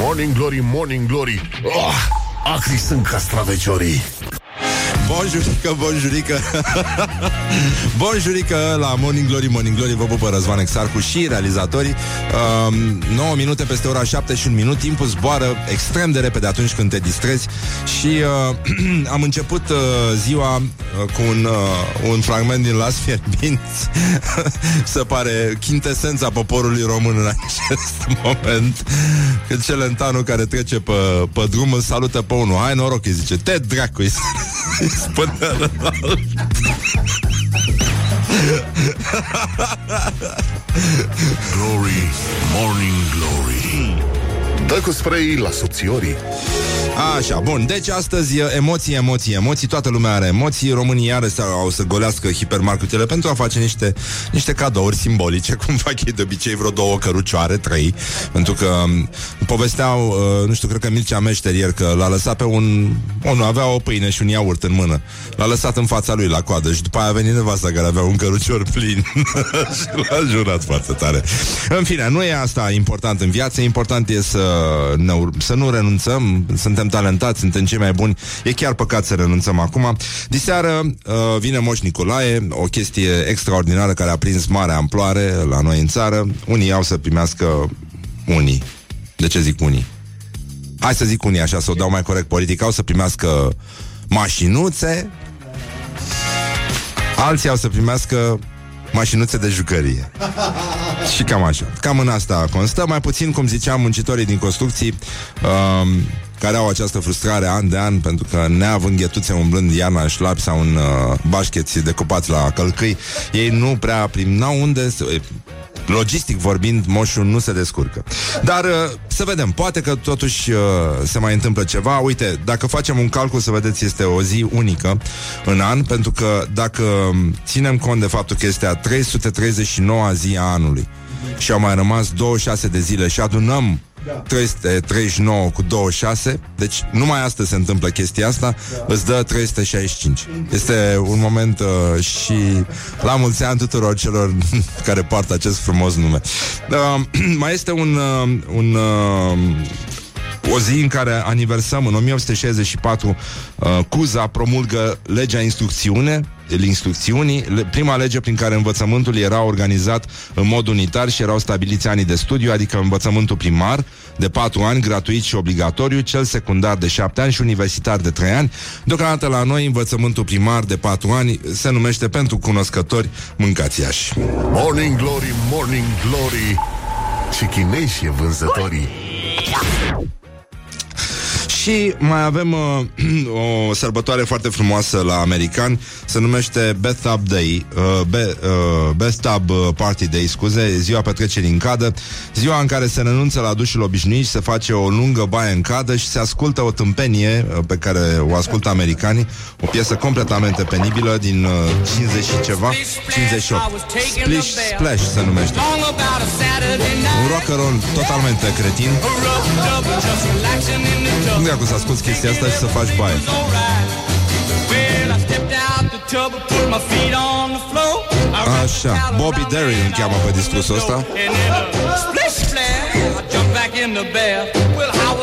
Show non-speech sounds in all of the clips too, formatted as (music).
Morning Glory, Morning Glory. Oh, Acri sunt castraveciorii. Bonjurică, bonjurică. (laughs) Bonjurică la Morning Glory Morning Glory. Vă pupă Răzvan Exarcu și realizatorii. Uh, 9 minute peste ora 7 și un minut. Timpul zboară extrem de repede atunci când te distrezi. Și uh, (clears throat) am început uh, ziua uh, cu un, uh, un fragment din Las Fierbinți. (laughs) Se pare chintesența poporului român în acest moment Când Celentanu care trece pe, pe drum îl salută pe unul. Hai noroc, îi zice, te dracu până la (laughs) Glory, Morning Glory Dă cu spray la subțiorii. Așa, bun, deci astăzi emoții, emoții, emoții Toată lumea are emoții. Românii iarăși au să golească hipermarketele Pentru a face niște, niște cadouri simbolice (laughs) Cum fac ei de obicei vreo două cărucioare Trei, pentru că um, Povesteau, uh, nu știu, cred că Mircea Meșter ieri Că l-a lăsat pe un Unul avea o pâine și un iaurt în mână. L-a lăsat în fața lui la coadă Și după aia a venit nevasta care avea un cărucior plin. (laughs) Și l-a jurat foarte tare. În fine, nu e asta important în viață Important e să, ne, să nu renunțăm Suntem talentați, suntem cei mai buni. E chiar păcat să renunțăm acum. Diseară uh, vine Moș Nicolae, o chestie extraordinară care a prins mare amploare la noi în țară. Unii au să primească unii. De ce zic unii? Hai să zic unii așa, să o dau mai corect politic. Au să primească mașinuțe, alții au să primească mașinuțe de jucărie. și cam așa. Cam în asta constă. Mai puțin, cum ziceam, muncitorii din construcții uh, care au această frustrare an de an pentru că neavând ghetuțe umblând iarna în șlapi sau în uh, bașcheți decupați la călcâi, ei nu prea prim, n-au unde să, logistic vorbind, moșul nu se descurcă. Dar uh, să vedem, poate că totuși uh, se mai întâmplă ceva. Uite, dacă facem un calcul, să vedeți, este o zi unică în an, pentru că dacă ținem cont de faptul că este a 339 zi a anului și au mai rămas 26 de zile și adunăm 339 cu 26 Deci numai astăzi se întâmplă chestia asta. Da. Îți dă 365 Este un moment uh, și La mulți ani tuturor celor (laughs) Care poartă acest frumos nume. Uh, (clears throat) Mai este un, uh, un uh, o zi în care aniversăm în 1864 uh, Cuza promulgă legea instrucțiune instrucțiunii, prima lege prin care învățământul era organizat în mod unitar și erau stabiliți anii de studiu, adică învățământul primar de 4 ani, gratuit și obligatoriu, cel secundar de 7 ani și universitar de 3 ani. Deocamdată la noi învățământul primar de 4 ani se numește pentru cunoscători mâncațiași. Morning Glory, Morning Glory și chinezi vânzătorii. Și mai avem uh, (clears throat) o sărbătoare foarte frumoasă la americani, se numește Bathtub Day, uh, Be, uh, Bathtub uh, Party Day, scuze, ziua petrecerii în cadă, ziua în care se renunță la dușul obișnuit și se face o lungă baie în cadă și se ascultă o tâmpenie uh, pe care o ascultă americanii, o piesă completamente penibilă din uh, 50 și ceva, 58. Splish Splash se numește. Un rock and roll totalmente cretin dracu să asculti chestia asta și să faci baie. Așa, Bobby Derry îl cheamă pe discursul ăsta.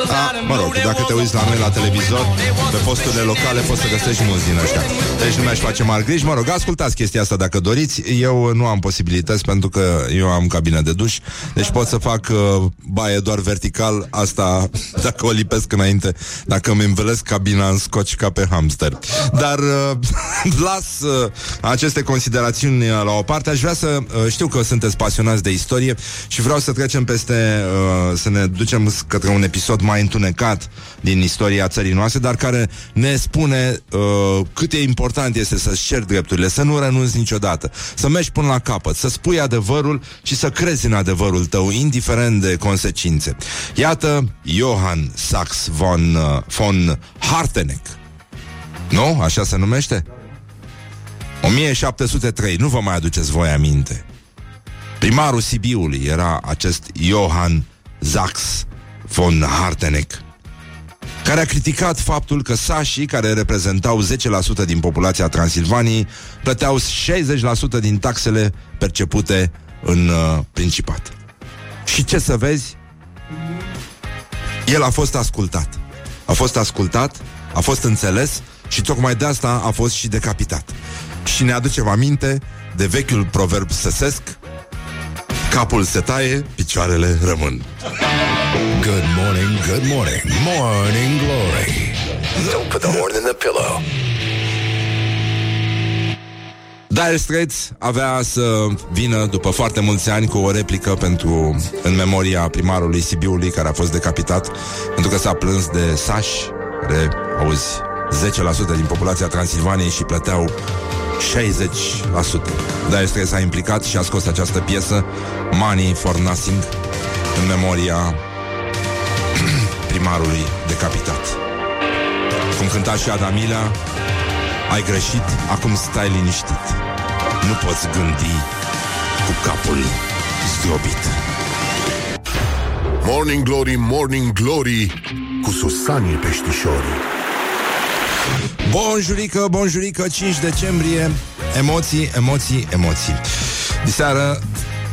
A, mă rog, dacă te uiți la noi la televizor, pe posturile locale poți să găsești mulți din ăștia. Deci nu mi-aș face mari griji. Mă rog, ascultați chestia asta dacă doriți. Eu nu am posibilități pentru că eu am cabină de duș, deci pot să fac uh, baie doar vertical, asta (laughs) dacă o lipesc înainte, dacă îmi învelesc cabina în scoci ca pe hamster. Dar uh, (laughs) las uh, aceste considerațiuni la o parte. Aș vrea să uh, știu că sunteți pasionați de istorie și vreau să trecem peste, uh, să ne ducem către un episod mai întunecat din istoria țării noastre, dar care ne spune uh, cât e important este să-ți cer drepturile, să nu renunți niciodată, să mergi până la capăt, să spui adevărul și să crezi în adevărul tău, indiferent de consecințe. Iată Johann Sachs von, uh, von Harteneck. Nu? Așa se numește? 1703, nu vă mai aduceți voi aminte. Primarul Sibiului era acest Johann Sachs von Harteneck, care a criticat faptul că sașii, care reprezentau 10% din populația Transilvaniei, plăteau 60% din taxele percepute în uh, Principat. Și ce să vezi? El a fost ascultat. A fost ascultat, a fost înțeles și tocmai de asta a fost și decapitat. Și ne aducem aminte de vechiul proverb săsesc Capul se taie, picioarele rămân. Good morning, good morning, morning glory. Don't put the horn in the pillow. Dire Straits avea să vină după foarte mulți ani cu o replică pentru în memoria primarului Sibiului care a fost decapitat pentru că s-a plâns de sași care, auzi, 10% din populația Transilvaniei și plăteau 60%. Dire Straits s-a implicat și a scos această piesă Money for Nothing în memoria (clears throat) primarului decapitat. Cum cânta și Adamila, ai greșit, acum stai liniștit. Nu poți gândi cu capul zdrobit. Morning glory, morning glory, cu Susanii peștișorii. Bonjurică, bonjurică, 5 decembrie Emoții, emoții, emoții Diseară,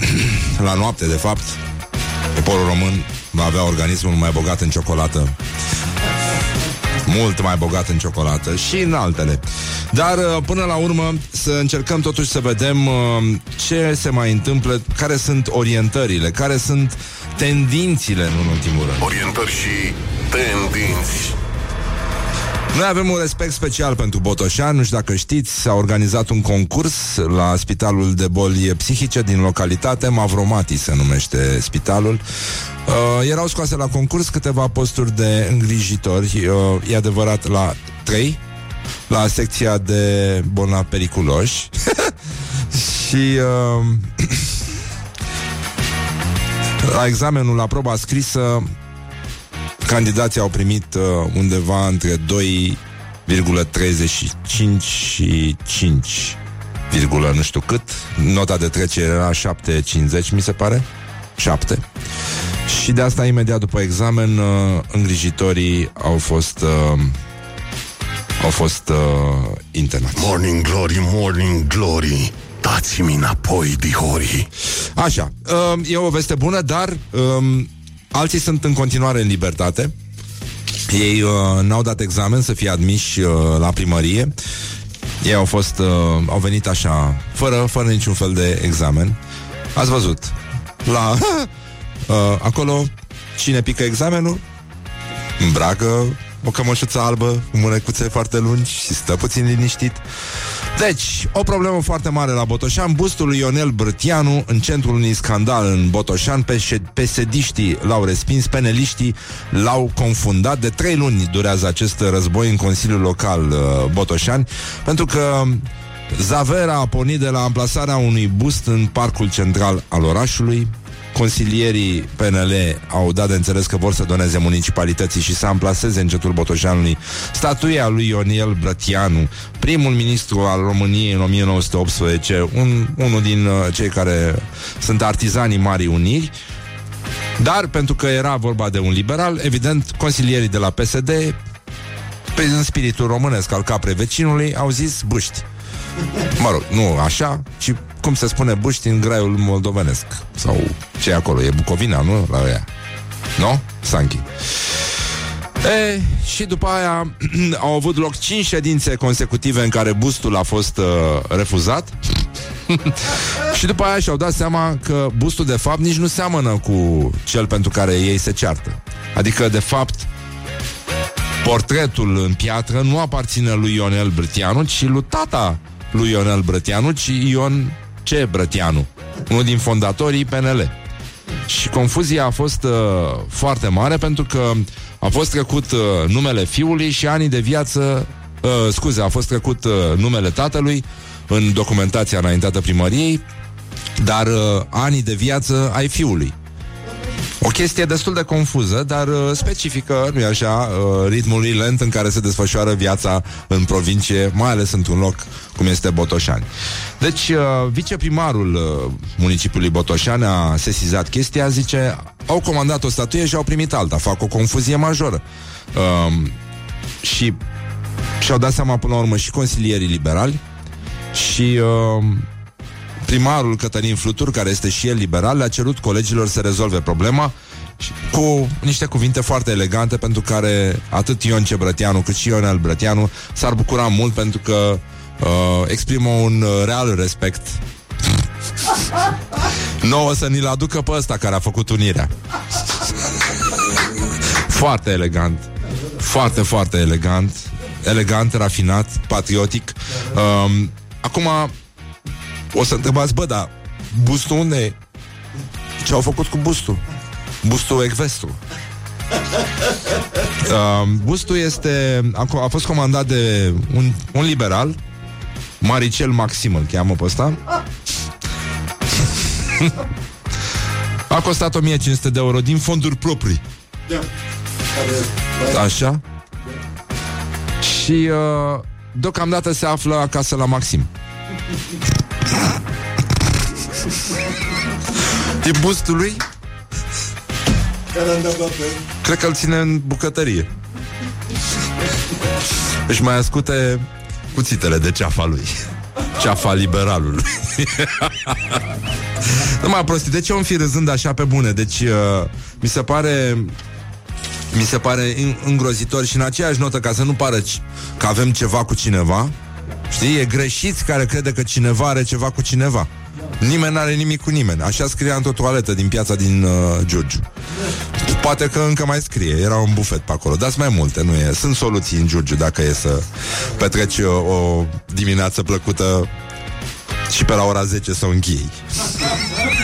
(clears throat) la noapte de fapt Poporul român va avea organismul mai bogat în ciocolată mult mai bogat în ciocolată și în altele. Dar uh, până la urmă să încercăm totuși să vedem uh, ce se mai întâmplă, care sunt orientările, care sunt tendințile în ultimul rând. Orientări și tendinți. Noi avem un respect special pentru Botoșan, nu știu dacă știți, s-a organizat un concurs la Spitalul de Boli Psihice din localitate, Mavromati se numește spitalul. Uh, erau scoase la concurs câteva posturi de îngrijitori, uh, e adevărat, la 3, la secția de bolnavi periculoși. (laughs) și uh, (coughs) la examenul, la proba scrisă, candidații au primit uh, undeva între 2,35 și 5, nu știu cât. Nota de trecere era 7,50, mi se pare. 7. Și de asta, imediat după examen, uh, îngrijitorii au fost uh, au fost uh, internați. Morning glory, morning glory, dați-mi înapoi, dihori. Așa, uh, e o veste bună, dar uh, alții sunt în continuare în libertate. Ei uh, n-au dat examen să fie admiși uh, la primărie. Ei au fost, uh, au venit așa, fără, fără niciun fel de examen. Ați văzut? La (laughs) uh, acolo cine pică examenul îmbracă o cămășuță albă cu mânecuțe foarte lungi și stă puțin liniștit. Deci, o problemă foarte mare la Botoșan, bustul lui Ionel Brătianu în centrul unui scandal în Botoșan, pesediștii l-au respins, peneliștii l-au confundat. De trei luni durează acest război în Consiliul Local uh, Botoșan, pentru că Zavera a pornit de la amplasarea unui bust în parcul central al orașului, Consilierii PNL au dat de înțeles că vor să doneze municipalității și să amplaseze în cetul Botoșanului statuia lui Ioniel Brătianu, primul ministru al României în 1918, un, unul din uh, cei care sunt artizanii Marii Uniri, dar pentru că era vorba de un liberal, evident, consilierii de la PSD, pe în spiritul românesc al capre vecinului, au zis buști. Mă rog, nu așa, ci cum se spune buști în graiul moldovenesc. Sau ce e acolo? E Bucovina, nu? La ea. Nu? Sanchi. E, și după aia (clears throat) au avut loc 5 ședințe consecutive în care bustul a fost uh, refuzat. (laughs) și după aia și-au dat seama că bustul de fapt nici nu seamănă cu cel pentru care ei se ceartă. Adică, de fapt, portretul în piatră nu aparține lui Ionel Brătianu, ci lui tata lui Ionel Brătianu, ci Ion C. Brătianu, unul din fondatorii PNL. Și confuzia a fost uh, foarte mare pentru că a fost trecut uh, numele fiului și anii de viață, uh, scuze, a fost trecut uh, numele tatălui în documentația înaintată primăriei, dar uh, anii de viață ai fiului. O chestie destul de confuză, dar uh, specifică, nu-i așa, uh, ritmului lent în care se desfășoară viața în provincie, mai ales într-un loc cum este Botoșani. Deci, uh, viceprimarul uh, municipiului Botoșani a sesizat chestia, zice, au comandat o statuie și au primit alta, fac o confuzie majoră. Uh, și și-au dat seama până la urmă și consilierii liberali și uh, primarul Cătălin Flutur, care este și el liberal, le-a cerut colegilor să rezolve problema. cu niște cuvinte foarte elegante pentru care atât Ion Cebrăteanu cât și Ionel Brăteanu s-ar bucura mult pentru că uh, exprimă un uh, real respect (laughs) nouă să ni-l aducă pe ăsta care a făcut unirea. (laughs) Foarte elegant. Foarte, foarte elegant. Elegant, rafinat, patriotic. Um, acum, o să întrebați, bă, dar bustul unde e? Ce au făcut cu bustul? Bustul ecvestru. Uh, bustul este a, a fost comandat de un, un liberal Maricel Maxim îl cheamă pe ăsta A costat 1500 de euro din fonduri proprii Așa Și uh, Deocamdată se află acasă la Maxim E bustul lui? Cred că îl ține în bucătărie. Își mai ascute cuțitele de ceafa lui. Ceafa liberalului. (laughs) Nu mai prostii, de ce om fi râzând așa pe bune? Deci uh, mi se pare mi se pare îngrozitor și în aceeași notă ca să nu pară că avem ceva cu cineva Știi? E greșit care crede că cineva are ceva cu cineva. Nimeni n-are nimic cu nimeni. Așa scria într-o toaletă din piața din uh, Giurgiu. Poate că încă mai scrie. Era un bufet pe acolo. Dați mai multe, nu e. Sunt soluții în Giurgiu dacă e să petreci o, o dimineață plăcută Și pe la ora 10 să o închei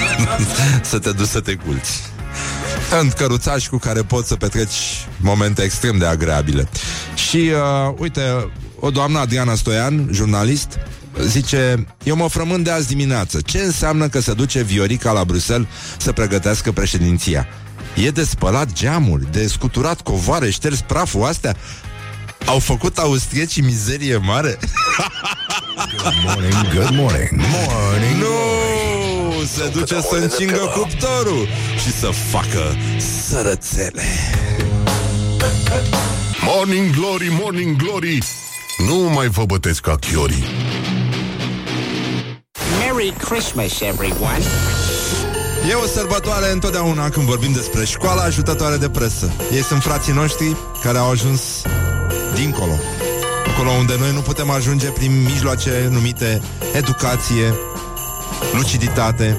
(laughs) Să te duci să te culți în căruțași cu care poți să petreci momente extrem de agreabile. Și, uh, uite, o doamnă Adriana Stoian, jurnalist, zice, eu mă frământ de azi dimineață. Ce înseamnă că se duce Viorica la Bruxelles să pregătească președinția? E de spălat geamuri, de scuturat covoare, șters praful astea? Au făcut austriecii mizerie mare? Good morning, good morning, morning Nu! Se duce să încingă cuptorul și să facă sărățele. Morning glory, morning glory Nu mai vă bătesc ca chiorii Merry Christmas, everyone! E o sărbătoare întotdeauna când vorbim despre școala ajutătoare de presă. Ei sunt frații noștri care au ajuns dincolo. Acolo unde noi nu putem ajunge prin mijloace numite educație, luciditate,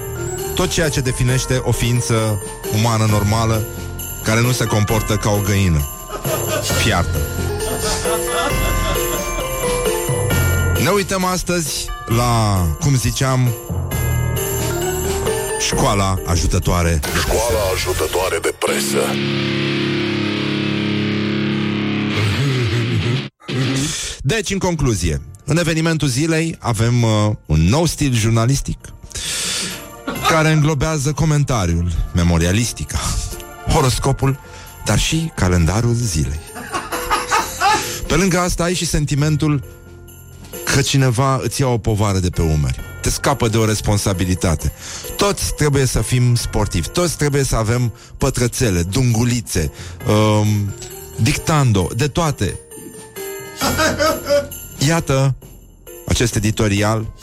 tot ceea ce definește o ființă umană normală care nu se comportă ca o găină. Fiartă. Ne uităm astăzi la, cum ziceam, școala ajutătoare. Școala ajutătoare de presă Deci, în concluzie, în evenimentul zilei avem uh, un nou stil jurnalistic care înglobează comentariul, memorialistica, horoscopul, dar și calendarul zilei. Pe lângă asta ai și sentimentul că cineva îți ia o povară de pe umeri. Te scapă de o responsabilitate. Toți trebuie să fim sportivi, toți trebuie să avem pătrățele, dungulițe, um, dictando, de toate. (laughs) Iată acest editorial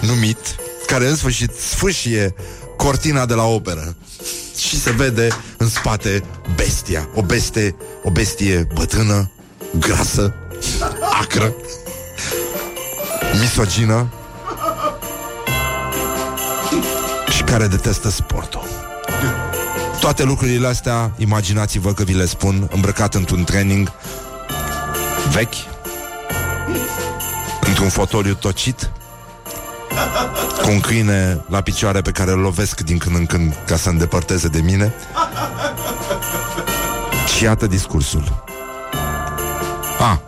numit, care în sfârșit sfâșie cortina de la operă și se vede în spate bestia, o bestie, o bestie bătrână, grasă, acră, misogină și care detestă sportul. Toate lucrurile astea, imaginați-vă că vi le spun, îmbrăcat într-un training vechi, într-un fotoliu tocit, cu un câine la picioare pe care îl lovesc din când în când ca să îndepărteze de mine. Și iată discursul. A,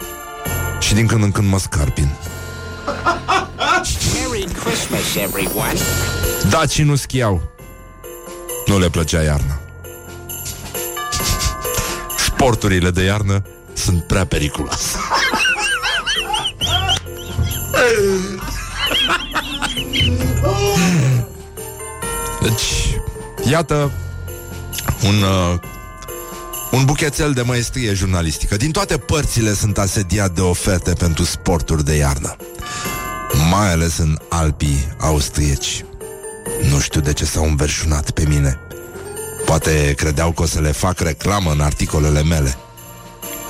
și din când în când mă scarpin. Merry Christmas, everyone! Dacii nu schiau. Nu le plăcea iarna. Sporturile de iarnă sunt prea periculoase. Deci, iată un, uh, un buchețel de maestrie jurnalistică. Din toate părțile sunt asediat de oferte pentru sporturi de iarnă. Mai ales în Alpii austrieci. Nu știu de ce s-au înverșunat pe mine. Poate credeau că o să le fac reclamă în articolele mele.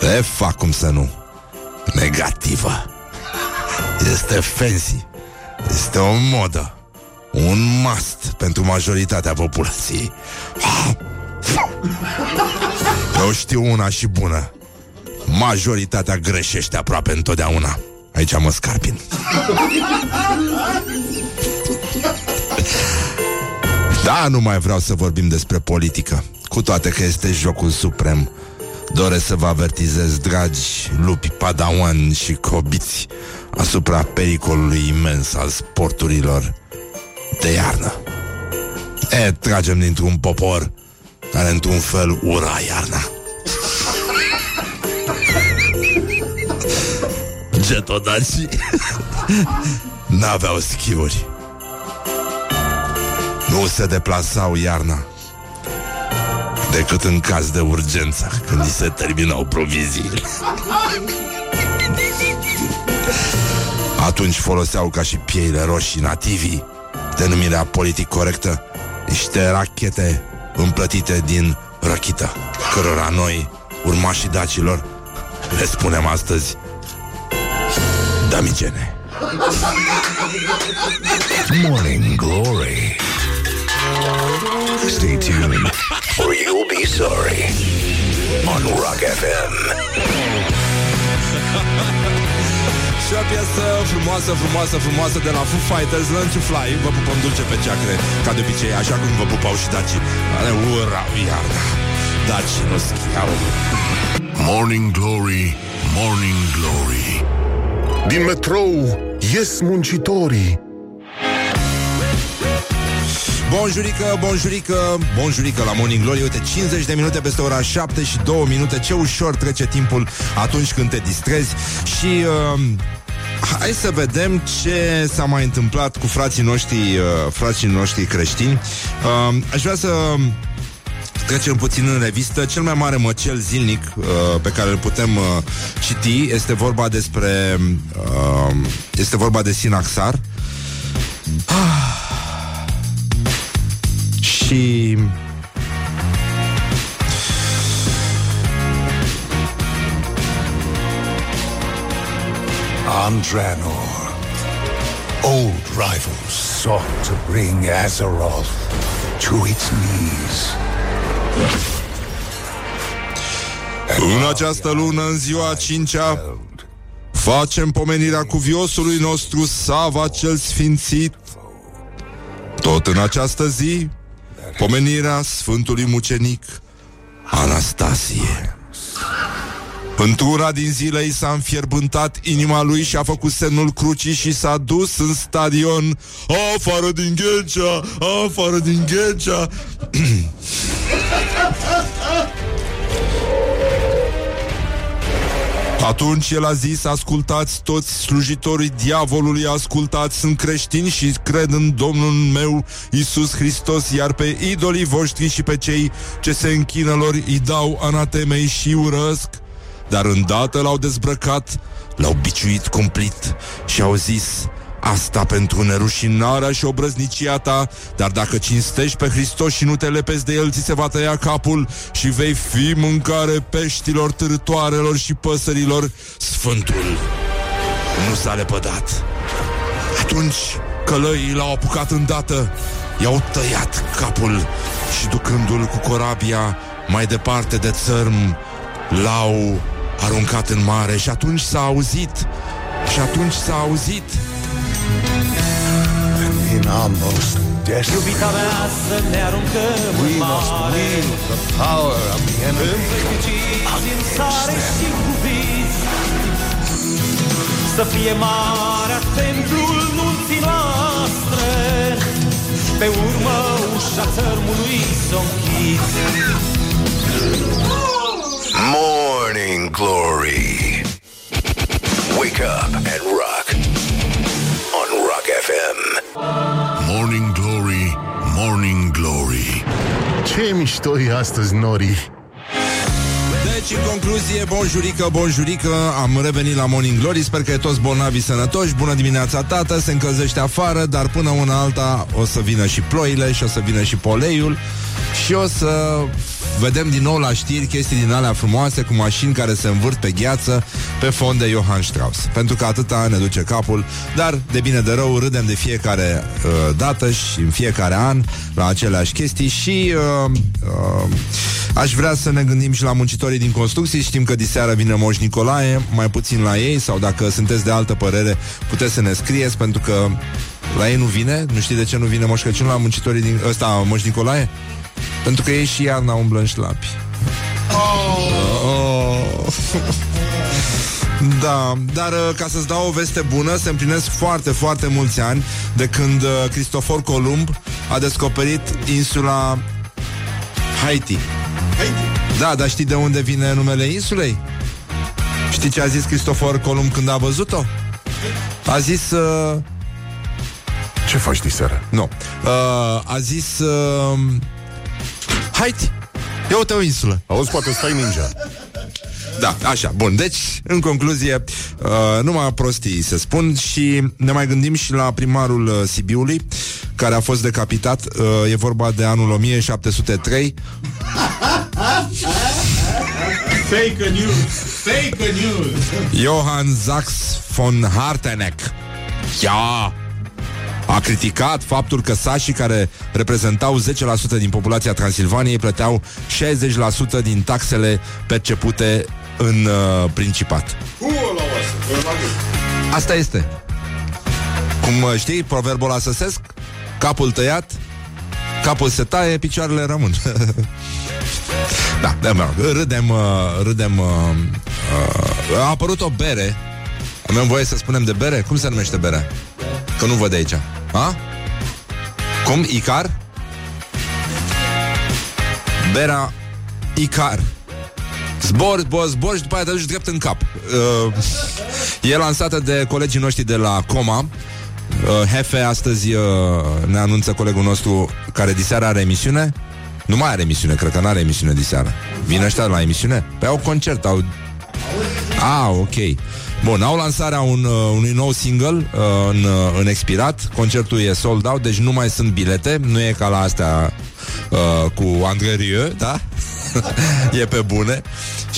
Le fac cum să nu. Negativă. Este fancy. Este o modă. Un must pentru majoritatea populației. Eu știu una și bună. Majoritatea greșește aproape întotdeauna. Aici mă scarpin. Da, nu mai vreau să vorbim despre politică, cu toate că este jocul suprem. Doresc să vă avertizez, dragi lupi padawan și cobiți, asupra pericolului imens al sporturilor de iarnă. E, tragem dintr-un popor care într-un fel ura iarna. Getodacii (laughs) N-aveau schiuri. Nu se deplasau iarna Decât în caz de urgență Când îi se terminau proviziile. (laughs) Atunci foloseau ca și pieile roșii nativii Denumirea politic corectă Niște rachete împlătite din răchită Cărora noi, urmașii dacilor Le spunem astăzi Damigene Morning Glory. Stay tuned, or you'll be sorry. On Rock FM. Și o piesă frumoasă, frumoasă, frumoasă de la Foo Fighters, Learn to Fly Vă pupăm dulce pe ceacre, ca de obicei, așa cum vă pupau și dacii Care urau iarna Daci nu schiau Morning Glory, Morning Glory. Din metrou ies muncitorii. Bonjurică, bonjurică, bonjurică la Morning Glory. Uite, 50 de minute peste ora 7 și 2 minute. Ce ușor trece timpul atunci când te distrezi. Și... Uh, Hai să vedem ce s-a mai întâmplat cu frații noștri, uh, frații noștri creștini. Uh, aș vrea să trecem puțin în revistă. Cel mai mare măcel zilnic uh, pe care îl putem uh, citi este vorba despre uh, este vorba de Sinaxar. Ah. (sighs) Și On Draenor, old rivals sought to bring Azeroth to its knees. În această lună, în ziua cincea, facem pomenirea cuviosului nostru Sava cel Sfințit. Tot în această zi, pomenirea Sfântului Mucenic Anastasie. Într-una din zile i s-a înfierbântat inima lui și a făcut semnul crucii și s-a dus în stadion afară din Ghencea, afară din Ghencea. (clears throat) Atunci el a zis, ascultați toți slujitorii diavolului, ascultați, sunt creștini și cred în Domnul meu Isus Hristos, iar pe idolii voștri și pe cei ce se închină lor îi dau anatemei și urăsc. Dar îndată l-au dezbrăcat, l-au biciuit cumplit și au zis, Asta pentru nerușinarea și obrăznicia ta Dar dacă cinstești pe Hristos și nu te lepezi de El Ți se va tăia capul Și vei fi mâncare peștilor, târtoarelor și păsărilor. Sfântul nu s-a lepădat. Atunci călăii l-au apucat îndată I-au tăiat capul Și ducându-l cu corabia Mai departe de țărm L-au aruncat în mare. Și atunci s-a auzit Și atunci s-a auzit In our most desperate, Iubita mea să ne aruncăm we în must mare wield the power of the enemy. Îmbrăciți în sare și cu vis Să fie marea templul nunții noastre Pe urmă ușa țărmului s-o închizi Morning Glory. Wake up and rock. On Rock FM. Morning Glory, Morning Glory. Ce mișto e astăzi, Nori Deci în concluzie, bonjurică, bonjurică Am revenit la Morning Glory Sper că e toți bolnavi sănătoși Bună dimineața, tată, se încălzește afară Dar până una alta o să vină și ploile Și o să vină și poleiul Și o să vedem din nou la știri Chestii din alea frumoase Cu mașini care se învârt pe gheață Pe fond de Johann Strauss. Pentru că atâta ne duce capul Dar de bine de rău râdem de fiecare uh, dată Și în fiecare an La aceleași chestii Și uh, uh, Aș vrea să ne gândim și la muncitorii din construcții. Știm că diseară vine Moș Nicolae Mai puțin la ei Sau dacă sunteți de altă părere Puteți să ne scrieți Pentru că la ei nu vine. Nu știi de ce nu vine Moș Crăciun la muncitorii din... Ăsta, Moș Nicolae? Pentru că ei și iarna umblă în șlapi oh. Da, dar uh, ca să-ți dau o veste bună Se împlinesc foarte, foarte mulți ani De când uh, Cristofor Columb A descoperit insula Haiti Da, dar știi de unde vine numele insulei? Știi ce a zis Cristofor Columb când a văzut-o? A zis... Uh... Ce faci diseară? Nu. Uh, a zis... Uh... Haiti! Ia uite o insulă. Auzi, poate stai ninja. Da, așa, bun. Deci, în concluzie, uh, numai prostii se spun și ne mai gândim și la primarul uh, Sibiului, care a fost decapitat. Uh, e vorba de anul 1703. Fake news! Fake news! Johann Sachs von Harteneck. Ia! A criticat faptul că sașii care reprezentau 10% din populația Transilvaniei plăteau 60% din taxele percepute în uh, Principat. Asta este. Cum uh, știi, proverbul ăla săsesc, capul tăiat, capul se taie, picioarele rămân. (laughs) da, da, mă rog, râdem, uh, râdem, uh, uh, a apărut o bere, avem voie să spunem de bere? Cum se numește berea? Că nu văd de aici. A? Cum? Icar? Bera Icar. Zbor, zbor, zbor și după aia te duci drept în cap. Uh, e lansată de colegii noștri de la Coma. Uh, Hefe astăzi uh, ne anunță colegul nostru care diseară are emisiune. Nu mai are emisiune, cred că nu are emisiune diseară. Vine ăștia la emisiune? Pe au concert, au... Ah, ok. Bun, au lansarea un, uh, unui nou single uh, în, uh, în expirat. Concertul e sold out, deci nu mai sunt bilete. Nu e ca la astea uh, cu André Rieu, da? (laughs) e pe bune.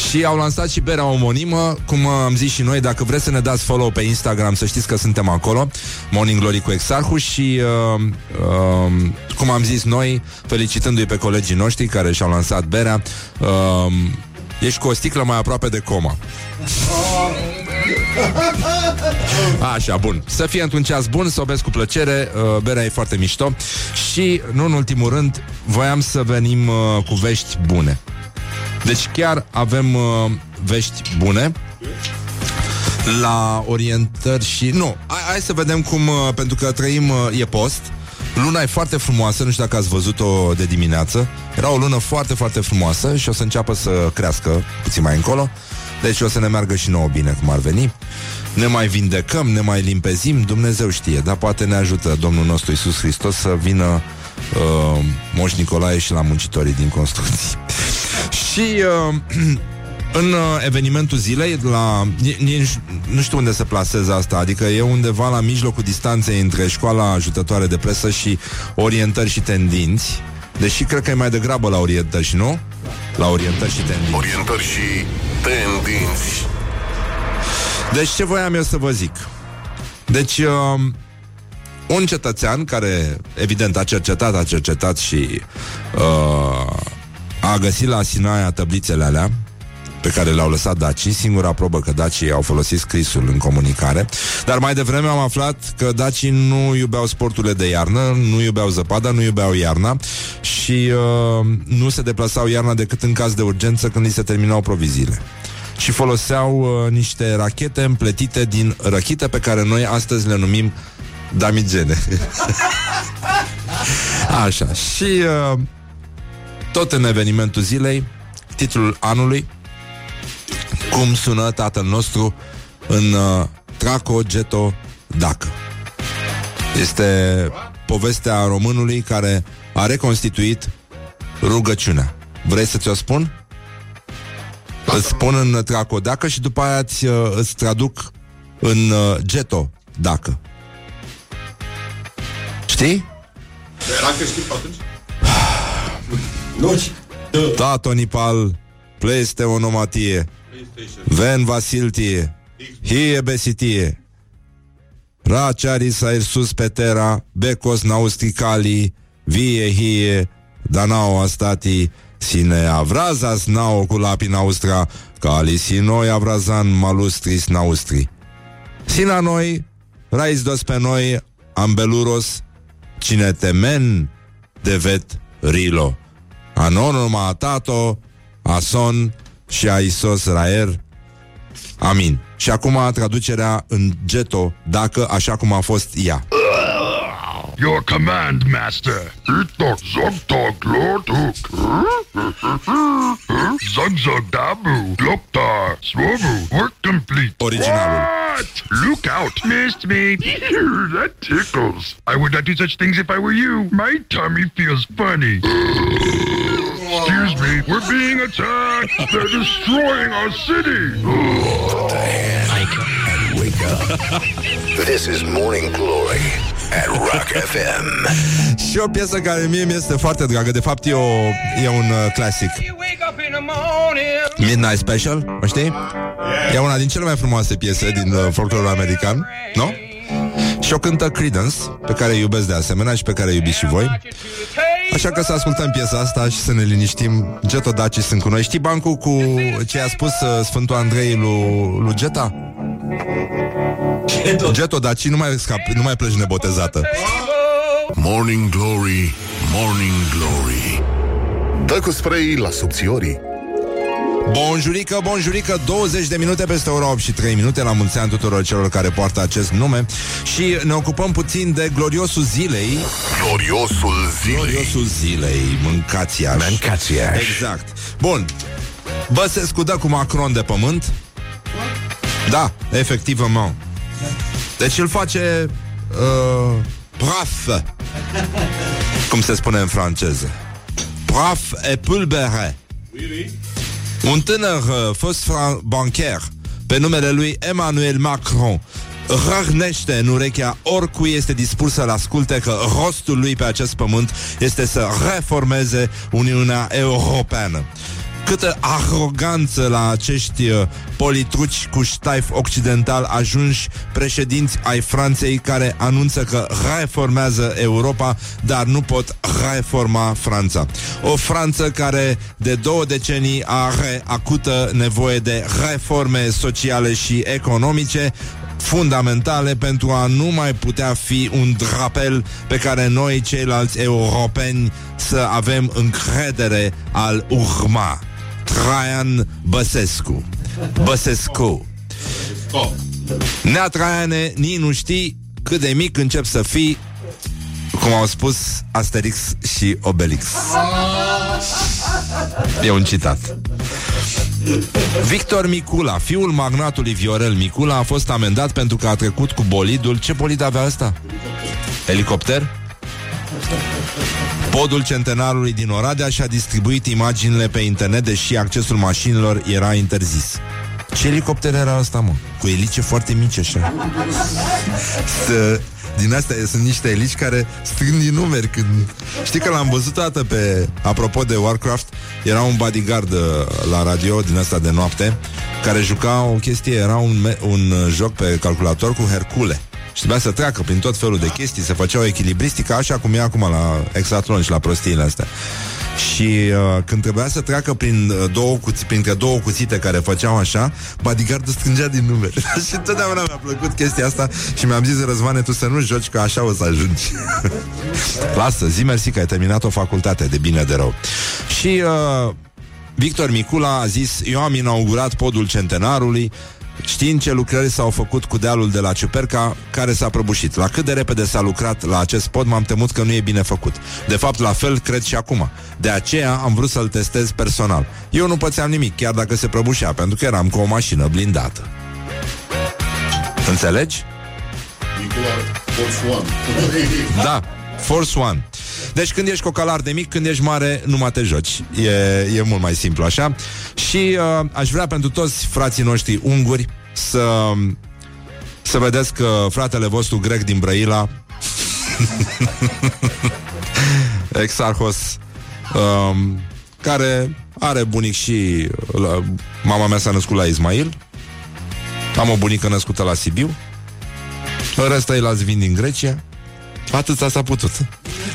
Și au lansat și berea omonimă, cum am zis și noi, dacă vreți să ne dați follow pe Instagram, să știți că suntem acolo, Morning Glory cu Exarhu și, uh, uh, cum am zis noi, felicitându-i pe colegii noștri care și-au lansat berea, uh, ești cu o sticlă mai aproape de coma. (laughs) (laughs) Așa, bun. Să fie într-un ceas bun, să o bezi cu plăcere, uh, berea e foarte mișto și, nu în ultimul rând, voiam să venim uh, cu vești bune. Deci chiar avem uh, vești bune la orientări și... Nu, hai, hai să vedem cum, uh, pentru că trăim, uh, e post, Luna e foarte frumoasă, nu știu dacă ați văzut-o de dimineață. Era o lună foarte, foarte frumoasă și o să înceapă să crească puțin mai încolo. Deci o să ne meargă și nouă bine cum ar veni. Ne mai vindecăm, ne mai limpezim, Dumnezeu știe, dar poate ne ajută Domnul nostru Isus Hristos să vină uh, Moș Nicolae și la muncitorii din construcții. (laughs) și uh, (clears throat) în uh, evenimentul zilei, la, nici, nu știu unde se plasează asta, adică e undeva la mijlocul distanței între școala ajutătoare de presă și orientări și tendinți, deși cred că e mai degrabă la orientări și nu? La orientări și tendinți. Orientări și tendinți. Deci ce voiam eu să vă zic? Deci, uh, un cetățean care, evident, a cercetat, a cercetat și uh, a găsit la Sinaia tablițele alea, pe care le-au lăsat dacii. Singura probă că dacii au folosit scrisul în comunicare. Dar mai devreme am aflat că dacii nu iubeau sporturile de iarnă, nu iubeau zăpada, nu iubeau iarna și uh, nu se deplasau iarna decât în caz de urgență când li se terminau proviziile și foloseau uh, niște rachete împletite din răchite pe care noi astăzi le numim damigene. (laughs) Așa, și uh, tot în evenimentul zilei, titlul anului, cum sună tatăl nostru în uh, Traco Geto Dacă. Este povestea românului care a reconstituit rugăciunea. Vrei să ți-o spun? Îți spun în tracodacă și după aia îți, uh, îți traduc în uh, geto dacă. Știi? Era că știi pe atunci? (sighs) Da, Tony Pal, pleste onomatie, ven vasiltie, hie besitie. Raciaris aersus pe terra, becos naustricali, vie hie, danao astati, sine avrazas nao cu lapi naustra, cali sinoi avrazan malustris naustri. Sina noi, rais dos pe noi, ambeluros, cine temen devet rilo. Anonuma atato, ason și aisos raer. Amin. Și acum traducerea în geto, dacă așa cum a fost ea. Your command, master. Itok zogtok lotuk. Zog zog dabu. Gloktar. Swobu. Work complete. Originalul. What? Look out. Missed me. (laughs) that tickles. I would not do such things if I were you. My tummy feels funny. Excuse me. We're being attacked. They're destroying our city. Wake up. This is Morning Glory at Rock (laughs) FM. Și o piesă care mie mi-este foarte dragă De fapt e, o, e un uh, clasic Midnight Special, o știi? E una din cele mai frumoase piese din uh, folclorul american Nu? Și o cântă Credence Pe care îi iubesc de asemenea și pe care îi iubiți și voi Așa că să ascultăm piesa asta și să ne liniștim. Geto Daci sunt cu noi. Știi bancul cu ce a spus uh, Sfântul Andrei lui, lui Geta? Geto. Daci nu mai, scap, nu mai pleci nebotezată. Morning Glory, Morning Glory. Dă cu spray la subțiorii Bonjurică, bonjurică, 20 de minute peste ora 8 și 3 minute. La mulți ani tuturor celor care poartă acest nume. Și ne ocupăm puțin de gloriosul zilei. Gloriosul zilei. Gloriosul zilei, mâncați Iași. Mâncați Iași. Exact. Bun, Băsescu dă cu Macron de pământ. Da, efectivement. Deci îl face uh, Braf Cum se spune în franceză. Braf et pulbere un tânăr uh, fost fran- bancher pe numele lui Emmanuel Macron răgnește în urechea oricui este dispus să-l asculte că rostul lui pe acest pământ este să reformeze Uniunea Europeană. Câtă aroganță la acești uh, politruci cu ștaif occidental ajunși președinți ai Franței care anunță că reformează Europa, dar nu pot reforma Franța. O Franță care de două decenii are acută nevoie de reforme sociale și economice, fundamentale pentru a nu mai putea fi un drapel pe care noi, ceilalți europeni, să avem încredere al urma. Traian Băsescu. Băsescu. Nea Traiane, nici nu știi cât de mic încep să fii cum au spus Asterix și Obelix. E un citat. Victor Micula, fiul magnatului Viorel Micula, a fost amendat pentru că a trecut cu bolidul. Ce bolid avea asta? Elicopter? Podul centenarului din Oradea și-a distribuit imaginile pe internet, deși accesul mașinilor era interzis. Ce elicopter era asta, mă? Cu elice foarte mici, așa. Să, din astea sunt niște elici care strâng din numeri când... Știi că l-am văzut dată pe... Apropo de Warcraft, era un bodyguard uh, la radio din asta de noapte care juca o chestie, era un, me- un uh, joc pe calculator cu Hercule. Și trebuia să treacă prin tot felul de chestii, să făcea o echilibristică, așa cum e acum la Exatlon și la prostiile astea. Și uh, când trebuia să treacă prin uh, două cuți, printre două cuțite care făceau așa, bodyguardul strângea din numeri. (laughs) și întotdeauna mi-a plăcut chestia asta și mi-am zis, Răzvane, tu să nu joci, că așa o să ajungi. (laughs) Lasă, zi mersi că ai terminat o facultate de bine de rău. Și uh, Victor Micula a zis, eu am inaugurat podul centenarului, Știind ce lucrări s-au făcut cu dealul de la Ciuperca, care s-a prăbușit. La cât de repede s-a lucrat la acest pod, m-am temut că nu e bine făcut. De fapt, la fel cred și acum. De aceea am vrut să-l testez personal. Eu nu pățeam nimic, chiar dacă se prăbușea, pentru că eram cu o mașină blindată. Înțelegi? Da, Force One. Deci când ești cocalar de mic, când ești mare, nu mai te joci. E, e mult mai simplu așa. Și uh, aș vrea pentru toți frații noștri unguri să, să vedeți că fratele vostru grec din Brăila (laughs) Exarhos um, care are bunic și la, mama mea s-a născut la Ismail. Am o bunică născută la Sibiu. În rest ei l-ați vin din Grecia. Atâta s-a putut.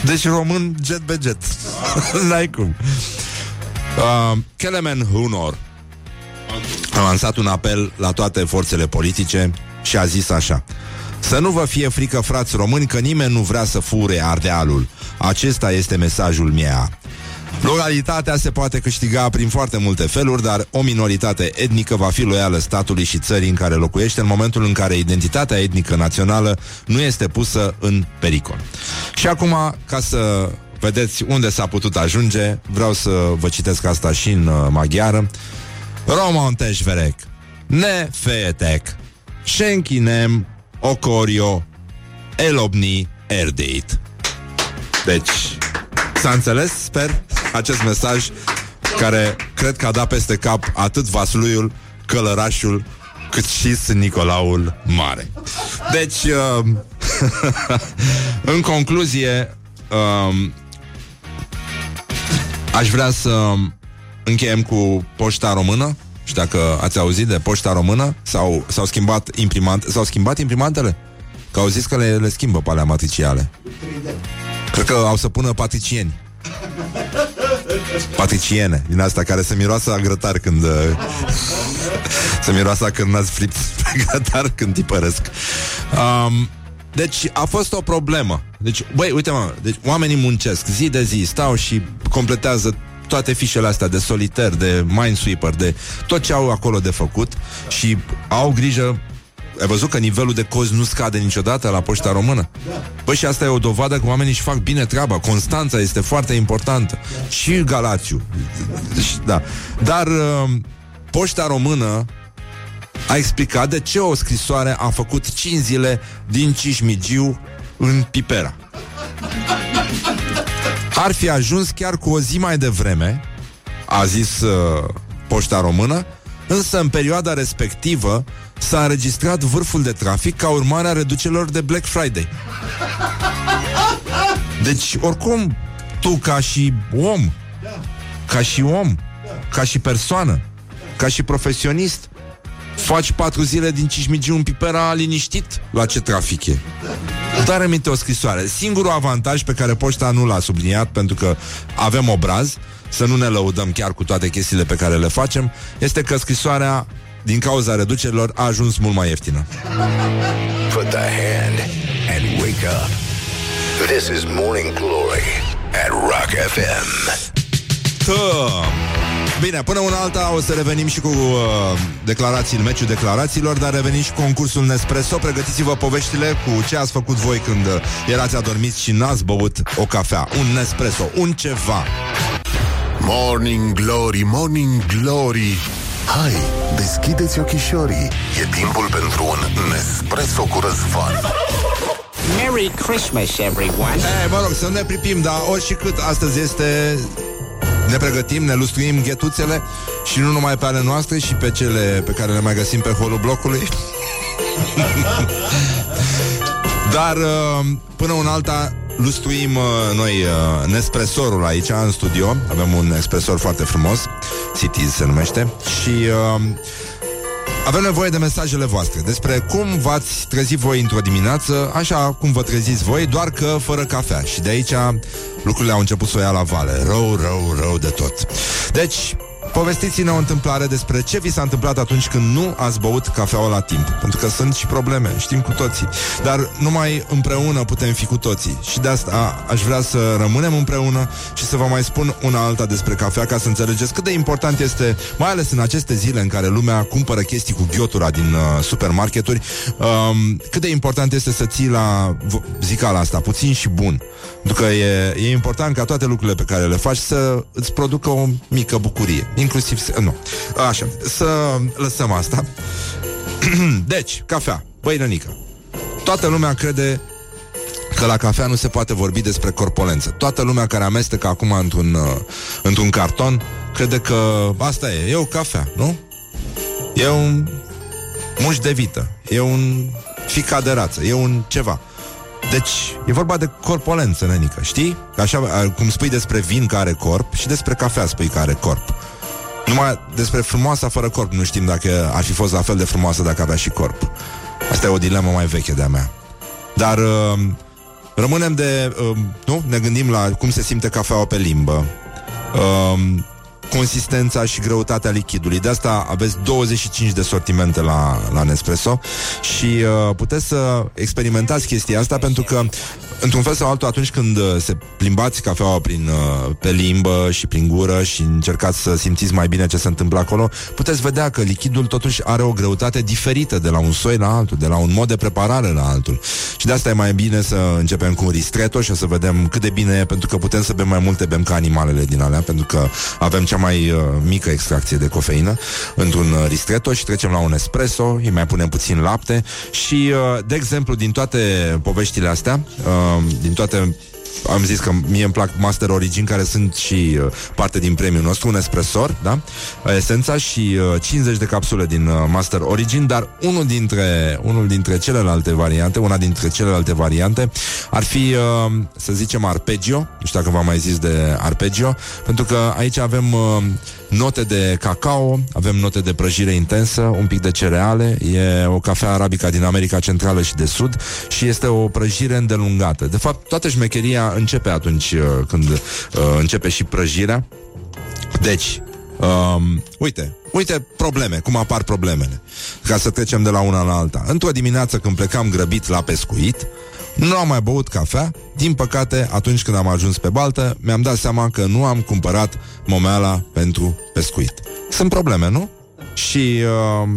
Deci român jet be jet. (laughs) N-ai cum. Uh, Kelemen Hunor a lansat un apel la toate forțele politice și a zis așa Să nu vă fie frică, frați români, că nimeni nu vrea să fure Ardealul. Acesta este mesajul meu. Lojalitatea se poate câștiga prin foarte multe feluri, dar o minoritate etnică va fi loială statului și țării în care locuiește în momentul în care identitatea etnică națională nu este pusă în pericol. Și acum, ca să vedeți unde s-a putut ajunge, vreau să vă citesc asta și în uh, maghiară. Romonteș verek, ne feetek, Schenkinem okorio, elobni erdeit. Deci, s-a înțeles, sper, acest mesaj care cred că a dat peste cap atât Vasluiul, Călărașul, cât și Sfânt Nicolaul Mare. Deci, uh, (laughs) în concluzie, uh, aș vrea să încheiem cu poșta română. Și dacă ați auzit de poșta română, sau s-au schimbat imprimante, s-au schimbat imprimantele? Că au zis că le, le schimbă pe alea matriciale. Cred că au să pună patricieni. Patriciene, din asta care se miroasă a grătar când... Uh, (laughs) se miroasă când n-ați fript pe (laughs) grătar când tipăresc. Um, deci a fost o problemă. Deci, băi, uite mă, deci oamenii muncesc zi de zi, stau și completează toate fișele astea de soliter, de Minesweeper, de tot ce au acolo de făcut și au grijă ai văzut că nivelul de cozi nu scade niciodată la poșta română? Păi și asta e o dovadă că oamenii își fac bine treaba. Constanța este foarte importantă. Și Galațiu. Da. Dar uh, poșta română a explicat de ce o scrisoare a făcut 5 zile din Cismigiu în Pipera. Ar fi ajuns chiar cu o zi mai devreme, a zis uh, poșta română, însă în perioada respectivă s-a înregistrat vârful de trafic ca urmare a reducerilor de Black Friday. Deci, oricum, tu ca și om, ca și om, ca și persoană, ca și profesionist, faci patru zile din Cismigiu în Pipera liniștit la ce trafic e. Dar aminte o scrisoare. Singurul avantaj pe care poșta nu l-a subliniat, pentru că avem obraz, să nu ne lăudăm chiar cu toate chestiile pe care le facem, este că scrisoarea din cauza reducerilor, a ajuns mult mai ieftină. Put the hand and wake up. This is Morning Glory at Rock FM. Că... Bine, până una alta o să revenim și cu uh, declarații în meciul declarațiilor, dar revenim și cu concursul Nespresso. Pregătiți-vă poveștile cu ce ați făcut voi când uh, erați adormiți și n-ați băut o cafea. Un Nespresso, un ceva. Morning Glory, Morning Glory Hai, deschideți ochișorii E timpul pentru un Nespresso cu răzvan Merry Christmas, everyone. E, mă rog, să nu ne pripim, dar oricât astăzi este ne pregătim, ne lustruim ghetuțele și nu numai pe ale noastre și pe cele pe care le mai găsim pe holul blocului. (laughs) Dar uh, până un alta lustruim uh, noi uh, Nespresorul aici în studio. Avem un espresor foarte frumos, Cities se numește și uh, avem nevoie de mesajele voastre despre cum v-ați trezit voi într-o dimineață, așa cum vă treziți voi, doar că fără cafea. Și de aici lucrurile au început să o ia la vale. Rău, rău, rău de tot. Deci, Povestiți-ne o întâmplare despre ce vi s-a întâmplat atunci când nu ați băut cafeaua la timp. Pentru că sunt și probleme, știm cu toții. Dar numai împreună putem fi cu toții. Și de asta aș vrea să rămânem împreună și să vă mai spun una alta despre cafea ca să înțelegeți cât de important este, mai ales în aceste zile în care lumea cumpără chestii cu ghiotura din uh, supermarketuri, um, cât de important este să ții la zicala asta, puțin și bun. Pentru că e, e important ca toate lucrurile pe care le faci să îți producă o mică bucurie. Inclusiv... Nu. Așa. Să lăsăm asta. (clears throat) deci, cafea. Băi, nănică. Toată lumea crede că la cafea nu se poate vorbi despre corpolență. Toată lumea care amestecă acum într-un, uh, într-un carton crede că asta e, e o cafea, nu? E un muș de vită, e un fica de rață, e un ceva. Deci, e vorba de corpolență, nenică, știi? Așa uh, cum spui despre vin care are corp și despre cafea spui care are corp. Numai despre frumoasa fără corp nu știm dacă ar fi fost la fel de frumoasă dacă avea și corp. Asta e o dilemă mai veche de-a mea. Dar uh, rămânem de... Uh, nu? Ne gândim la cum se simte cafeaua pe limbă. Uh, consistența și greutatea lichidului. De asta aveți 25 de sortimente la, la Nespresso și uh, puteți să experimentați chestia asta pentru că într-un fel sau altul, atunci când uh, se plimbați cafeaua prin, uh, pe limbă și prin gură și încercați să simțiți mai bine ce se întâmplă acolo, puteți vedea că lichidul totuși are o greutate diferită de la un soi la altul, de la un mod de preparare la altul. Și de asta e mai bine să începem cu un ristretto și să vedem cât de bine e, pentru că putem să bem mai multe, bem ca animalele din alea, pentru că avem cea mai uh, mică extracție de cofeină într-un uh, ristretto și trecem la un espresso, îi mai punem puțin lapte și, uh, de exemplu, din toate poveștile astea, uh, din toate am zis că mie îmi plac Master Origin care sunt și uh, parte din premiul nostru, un espresor, da? Esența și uh, 50 de capsule din uh, Master Origin, dar unul dintre unul dintre celelalte variante, una dintre celelalte variante ar fi uh, să zicem arpeggio, nu știu dacă v-am mai zis de arpeggio, pentru că aici avem uh, note de cacao, avem note de prăjire intensă, un pic de cereale, e o cafea arabica din America Centrală și de Sud și este o prăjire îndelungată. De fapt, toată șmecheria începe atunci uh, când uh, începe și prăjirea. Deci, Um, uite, uite probleme, cum apar problemele Ca să trecem de la una la alta Într-o dimineață când plecam grăbit la pescuit nu am mai băut cafea. Din păcate, atunci când am ajuns pe baltă Mi-am dat seama că nu am cumpărat Momeala pentru pescuit. Sunt probleme, nu? Și uh,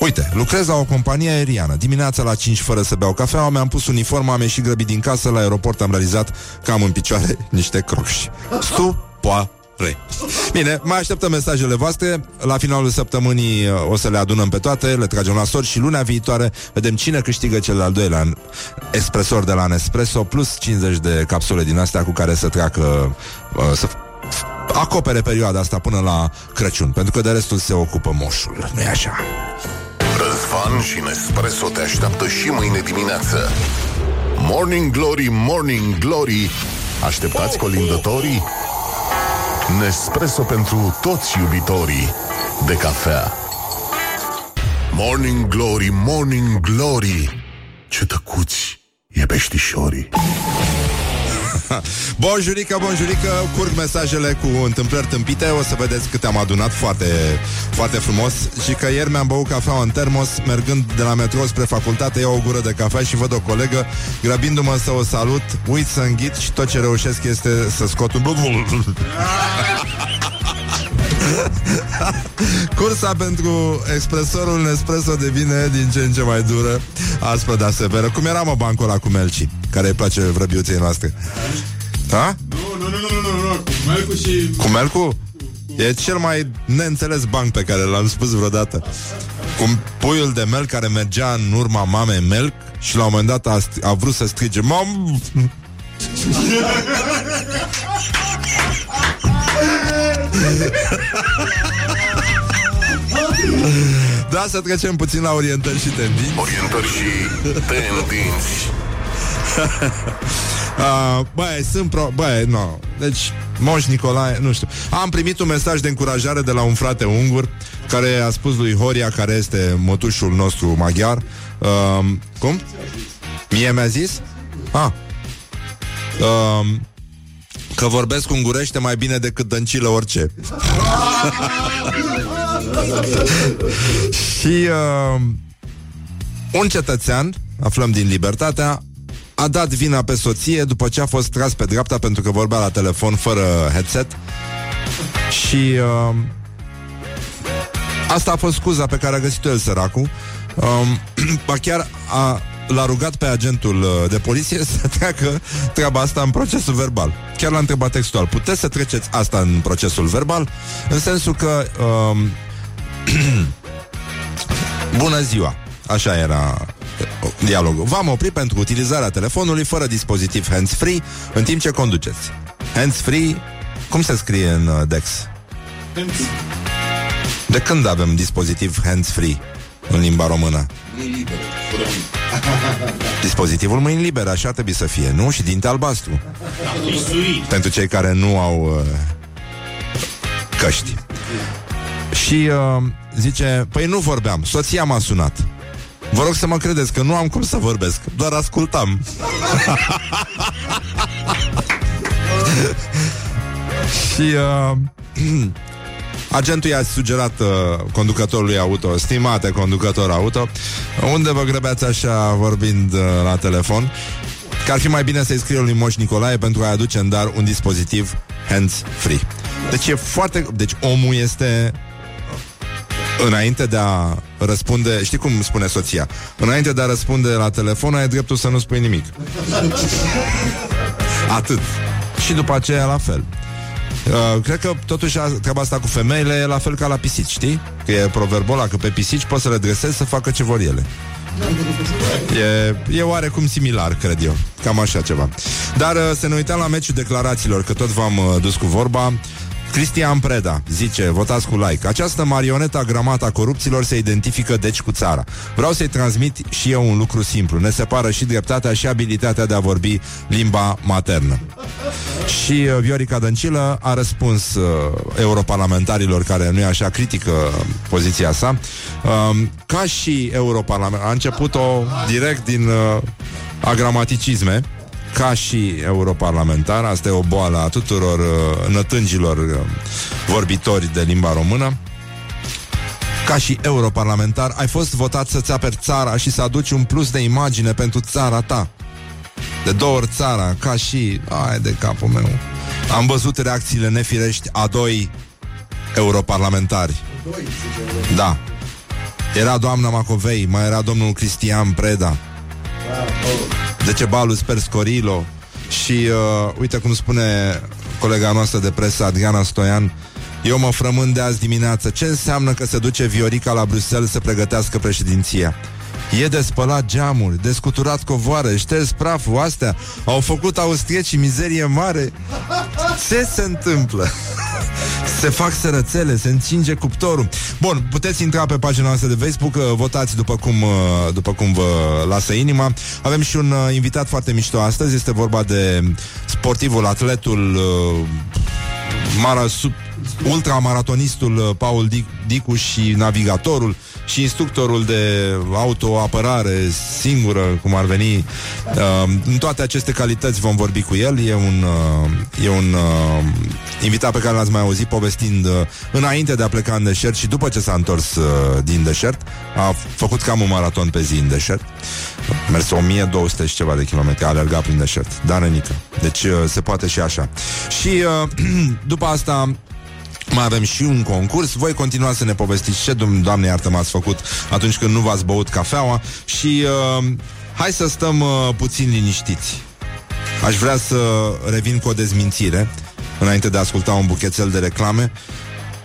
Uite, lucrez la o companie aeriană. Dimineața la 5 fără să beau cafea Mi-am pus uniforma, am ieșit grăbit din casă La aeroport am realizat că am în picioare (laughs) Niște croși Stupoare Bine, mai așteptăm mesajele voastre La finalul săptămânii uh, o să le adunăm pe toate Le tragem la sort și luna viitoare Vedem cine câștigă cel al doilea Espresor de la Nespresso Plus 50 de capsule din astea Cu care să treacă uh, Să acopere perioada asta până la Crăciun Pentru că de restul se ocupă moșul nu așa? Răzvan și Nespresso te așteaptă și mâine dimineață. Morning Glory, Morning Glory. Așteptați colindătorii? Nespresso pentru toți iubitorii de cafea. Morning Glory, Morning Glory. Ce tăcuți e peștișorii. (laughs) Bonjurică, bonjurică, curg mesajele cu întâmplări tâmpite. O să vedeți câte am adunat foarte, foarte frumos. Și că ieri mi-am băut cafea în termos Mergând de la metrou spre facultate Iau o gură de cafea și văd o colegă Grăbindu-mă să o salut. Uit să înghit și tot ce reușesc este să scot un (laughs) (laughs) Cursa pentru expresorul Nespresso devine din ce în ce mai dură Aspră, dar severă Cum era mă bancul ăla cu Melci Care îi place vrăbiuței noastre Da? Nu, nu, nu, nu, nu, nu. Cu Melcu și... Cu Melcu? E cel mai neînțeles banc pe care l-am spus vreodată Cu puiul de melc care mergea în urma mamei melc Și la un moment dat a, st- a vrut să strige Mam! (laughs) Da, să trecem puțin la orientări și tendinți Orientări și tendinți. (laughs) Uh, băi, sunt pro... Băi, nu. No. Deci, Moș Nicolae, nu știu. Am primit un mesaj de încurajare de la un frate ungur care a spus lui Horia, care este mătușul nostru maghiar. Uh, cum? Mie mi-a zis? Ah. Uh, că vorbesc ungurește mai bine decât dăncilă orice. (laughs) Și uh, un cetățean, aflăm din Libertatea, a dat vina pe soție după ce a fost tras pe dreapta pentru că vorbea la telefon fără headset. Și uh, asta a fost scuza pe care a găsit-o el săracul. Um, (clears throat) ba chiar a, l-a rugat pe agentul uh, de poliție (laughs) să treacă treaba asta în procesul verbal. Chiar l-a întrebat textual. Puteți să treceți asta în procesul verbal? În sensul că um, (clears throat) Bună ziua! Așa era Dialogul. V-am oprit pentru utilizarea telefonului fără dispozitiv hands-free în timp ce conduceți. Hands-free, cum se scrie în uh, Dex? De când avem dispozitiv hands-free în limba română? Dispozitivul mâini libere, așa trebuie să fie, nu? Și dinte albastru. Pentru cei care nu au uh, căști. Și uh, zice, păi nu vorbeam, soția m-a sunat. Vă rog să mă credeți că nu am cum să vorbesc, doar ascultam. (laughs) Și uh, (clears throat) agentul i-a sugerat uh, conducătorului auto, stimate conducător auto, unde vă grăbeați așa vorbind uh, la telefon, că ar fi mai bine să-i scrie lui Moș Nicolae pentru a aduce în dar un dispozitiv hands-free. Deci e foarte... Deci omul este Înainte de a răspunde Știi cum spune soția? Înainte de a răspunde la telefon Ai dreptul să nu spui nimic. (laughs) Atât. Și după aceea la fel Uh, cred că totuși treaba asta cu femeile e la fel ca la pisici, știi? Că e proverbul ăla că pe pisici poți să le dresezi să facă ce vor ele. E, e oarecum similar, cred eu. Cam așa ceva. Dar uh, să ne uităm la meciul declarațiilor, că tot v-am uh, dus cu vorba. Cristian Preda zice, votați cu like. Această marionetă agramată a corupților se identifică deci cu țara. Vreau să-i transmit și eu un lucru simplu. Ne separă și dreptatea și abilitatea de a vorbi limba maternă. Și uh, Viorica Dăncilă a răspuns uh, europarlamentarilor care nu e așa critică poziția sa. Uh, Ca și europarlamentar A început-o direct din uh, agramaticisme ca și europarlamentar, asta e o boală a tuturor uh, nătângilor uh, vorbitori de limba română, ca și europarlamentar, ai fost votat să-ți aperi țara și să aduci un plus de imagine pentru țara ta. De două ori țara, ca și... Ai de capul meu. Am văzut reacțiile nefirești a doi europarlamentari. Da. Era doamna Macovei, mai era domnul Cristian Preda. Decebalus Perscorilo și uh, uite cum spune colega noastră de presă, Adriana Stoian, eu mă frământ de azi dimineață. Ce înseamnă că se duce Viorica la Bruxelles să pregătească președinția? E de spălat geamuri, de scuturat covoare, șters praful, astea Au făcut austriecii mizerie mare Ce se întâmplă? (laughs) se fac sărățele, se încinge cuptorul. Bun, puteți intra pe pagina noastră de Facebook uh, Votați după cum, uh, după cum vă lasă inima. Avem și un uh, invitat foarte mișto astăzi. Este vorba de sportivul, atletul mara, sub, ultramaratonistul Paul Dicu și navigatorul și instructorul de autoapărare singură, cum ar veni. Uh, în toate aceste calități vom vorbi cu el. E un, uh, e un uh, invitat pe care l-ați mai auzit povestind uh, înainte de a pleca în deșert și după ce s-a întors uh, din deșert. A făcut cam un maraton pe zi în deșert. A mers 1200 și ceva de kilometri, a alergat prin deșert. Dar nenică. Deci uh, se poate și așa. Și uh, (clears throat) după asta mai avem și un concurs. Voi continua să ne povestiți ce, doamne iartă, m-ați făcut Atunci când nu v-ați băut cafeaua. Și uh, hai să stăm uh, puțin liniștiți. Aș vrea să revin cu o dezmințire Înainte de a asculta un buchețel de reclame.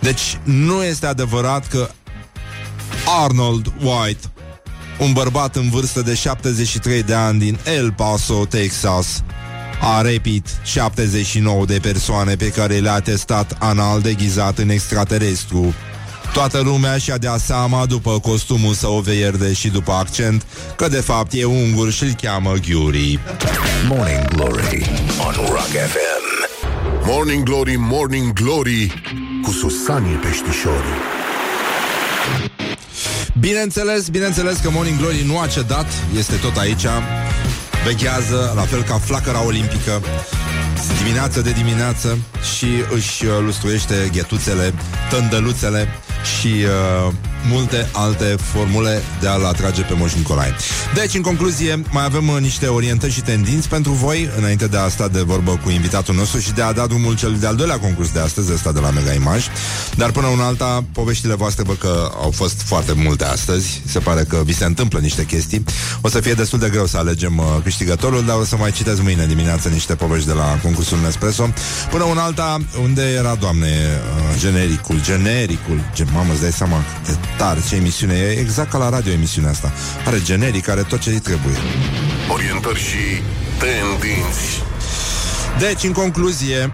Deci nu este adevărat că Arnold White Un bărbat în vârstă de 73 de ani din El Paso, Texas a repit 79 de persoane pe care le-a testat anal deghizat în extraterestru. Toată lumea și-a dea seama după costumul său verde și după accent că de fapt e ungur și îl cheamă Ghiuri. Morning Glory on Rock FM. Morning Glory, Morning Glory Cu Susanii Peștișorii Bineînțeles, bineînțeles că Morning Glory nu a cedat, este tot aici Veghează, la fel ca flacăra olimpică. Dimineață de dimineață Și își uh, lustruiește ghetuțele Tândăluțele Și uh, multe alte formule de a-l atrage pe Moș Nicolae. Deci, în concluzie, mai avem uh, niște orientări și tendinți pentru voi, înainte de a sta de vorbă cu invitatul nostru și de a da drumul cel de-al doilea concurs de astăzi, ăsta de la Mega Image. Dar până una alta, poveștile voastre văd că au fost foarte multe astăzi. Se pare că vi se întâmplă niște chestii. O să fie destul de greu să alegem uh, câștigătorul, dar o să mai citesc mâine dimineață niște povești de la concursul Nespresso. Până una alta, unde era, doamne, uh, genericul, genericul, gen, mamă, îți dai seama, de tare ce emisiune e, exact ca la radio emisiunea asta. Are generic, are tot ce îi trebuie. Orientări și tendinți. Deci, în concluzie,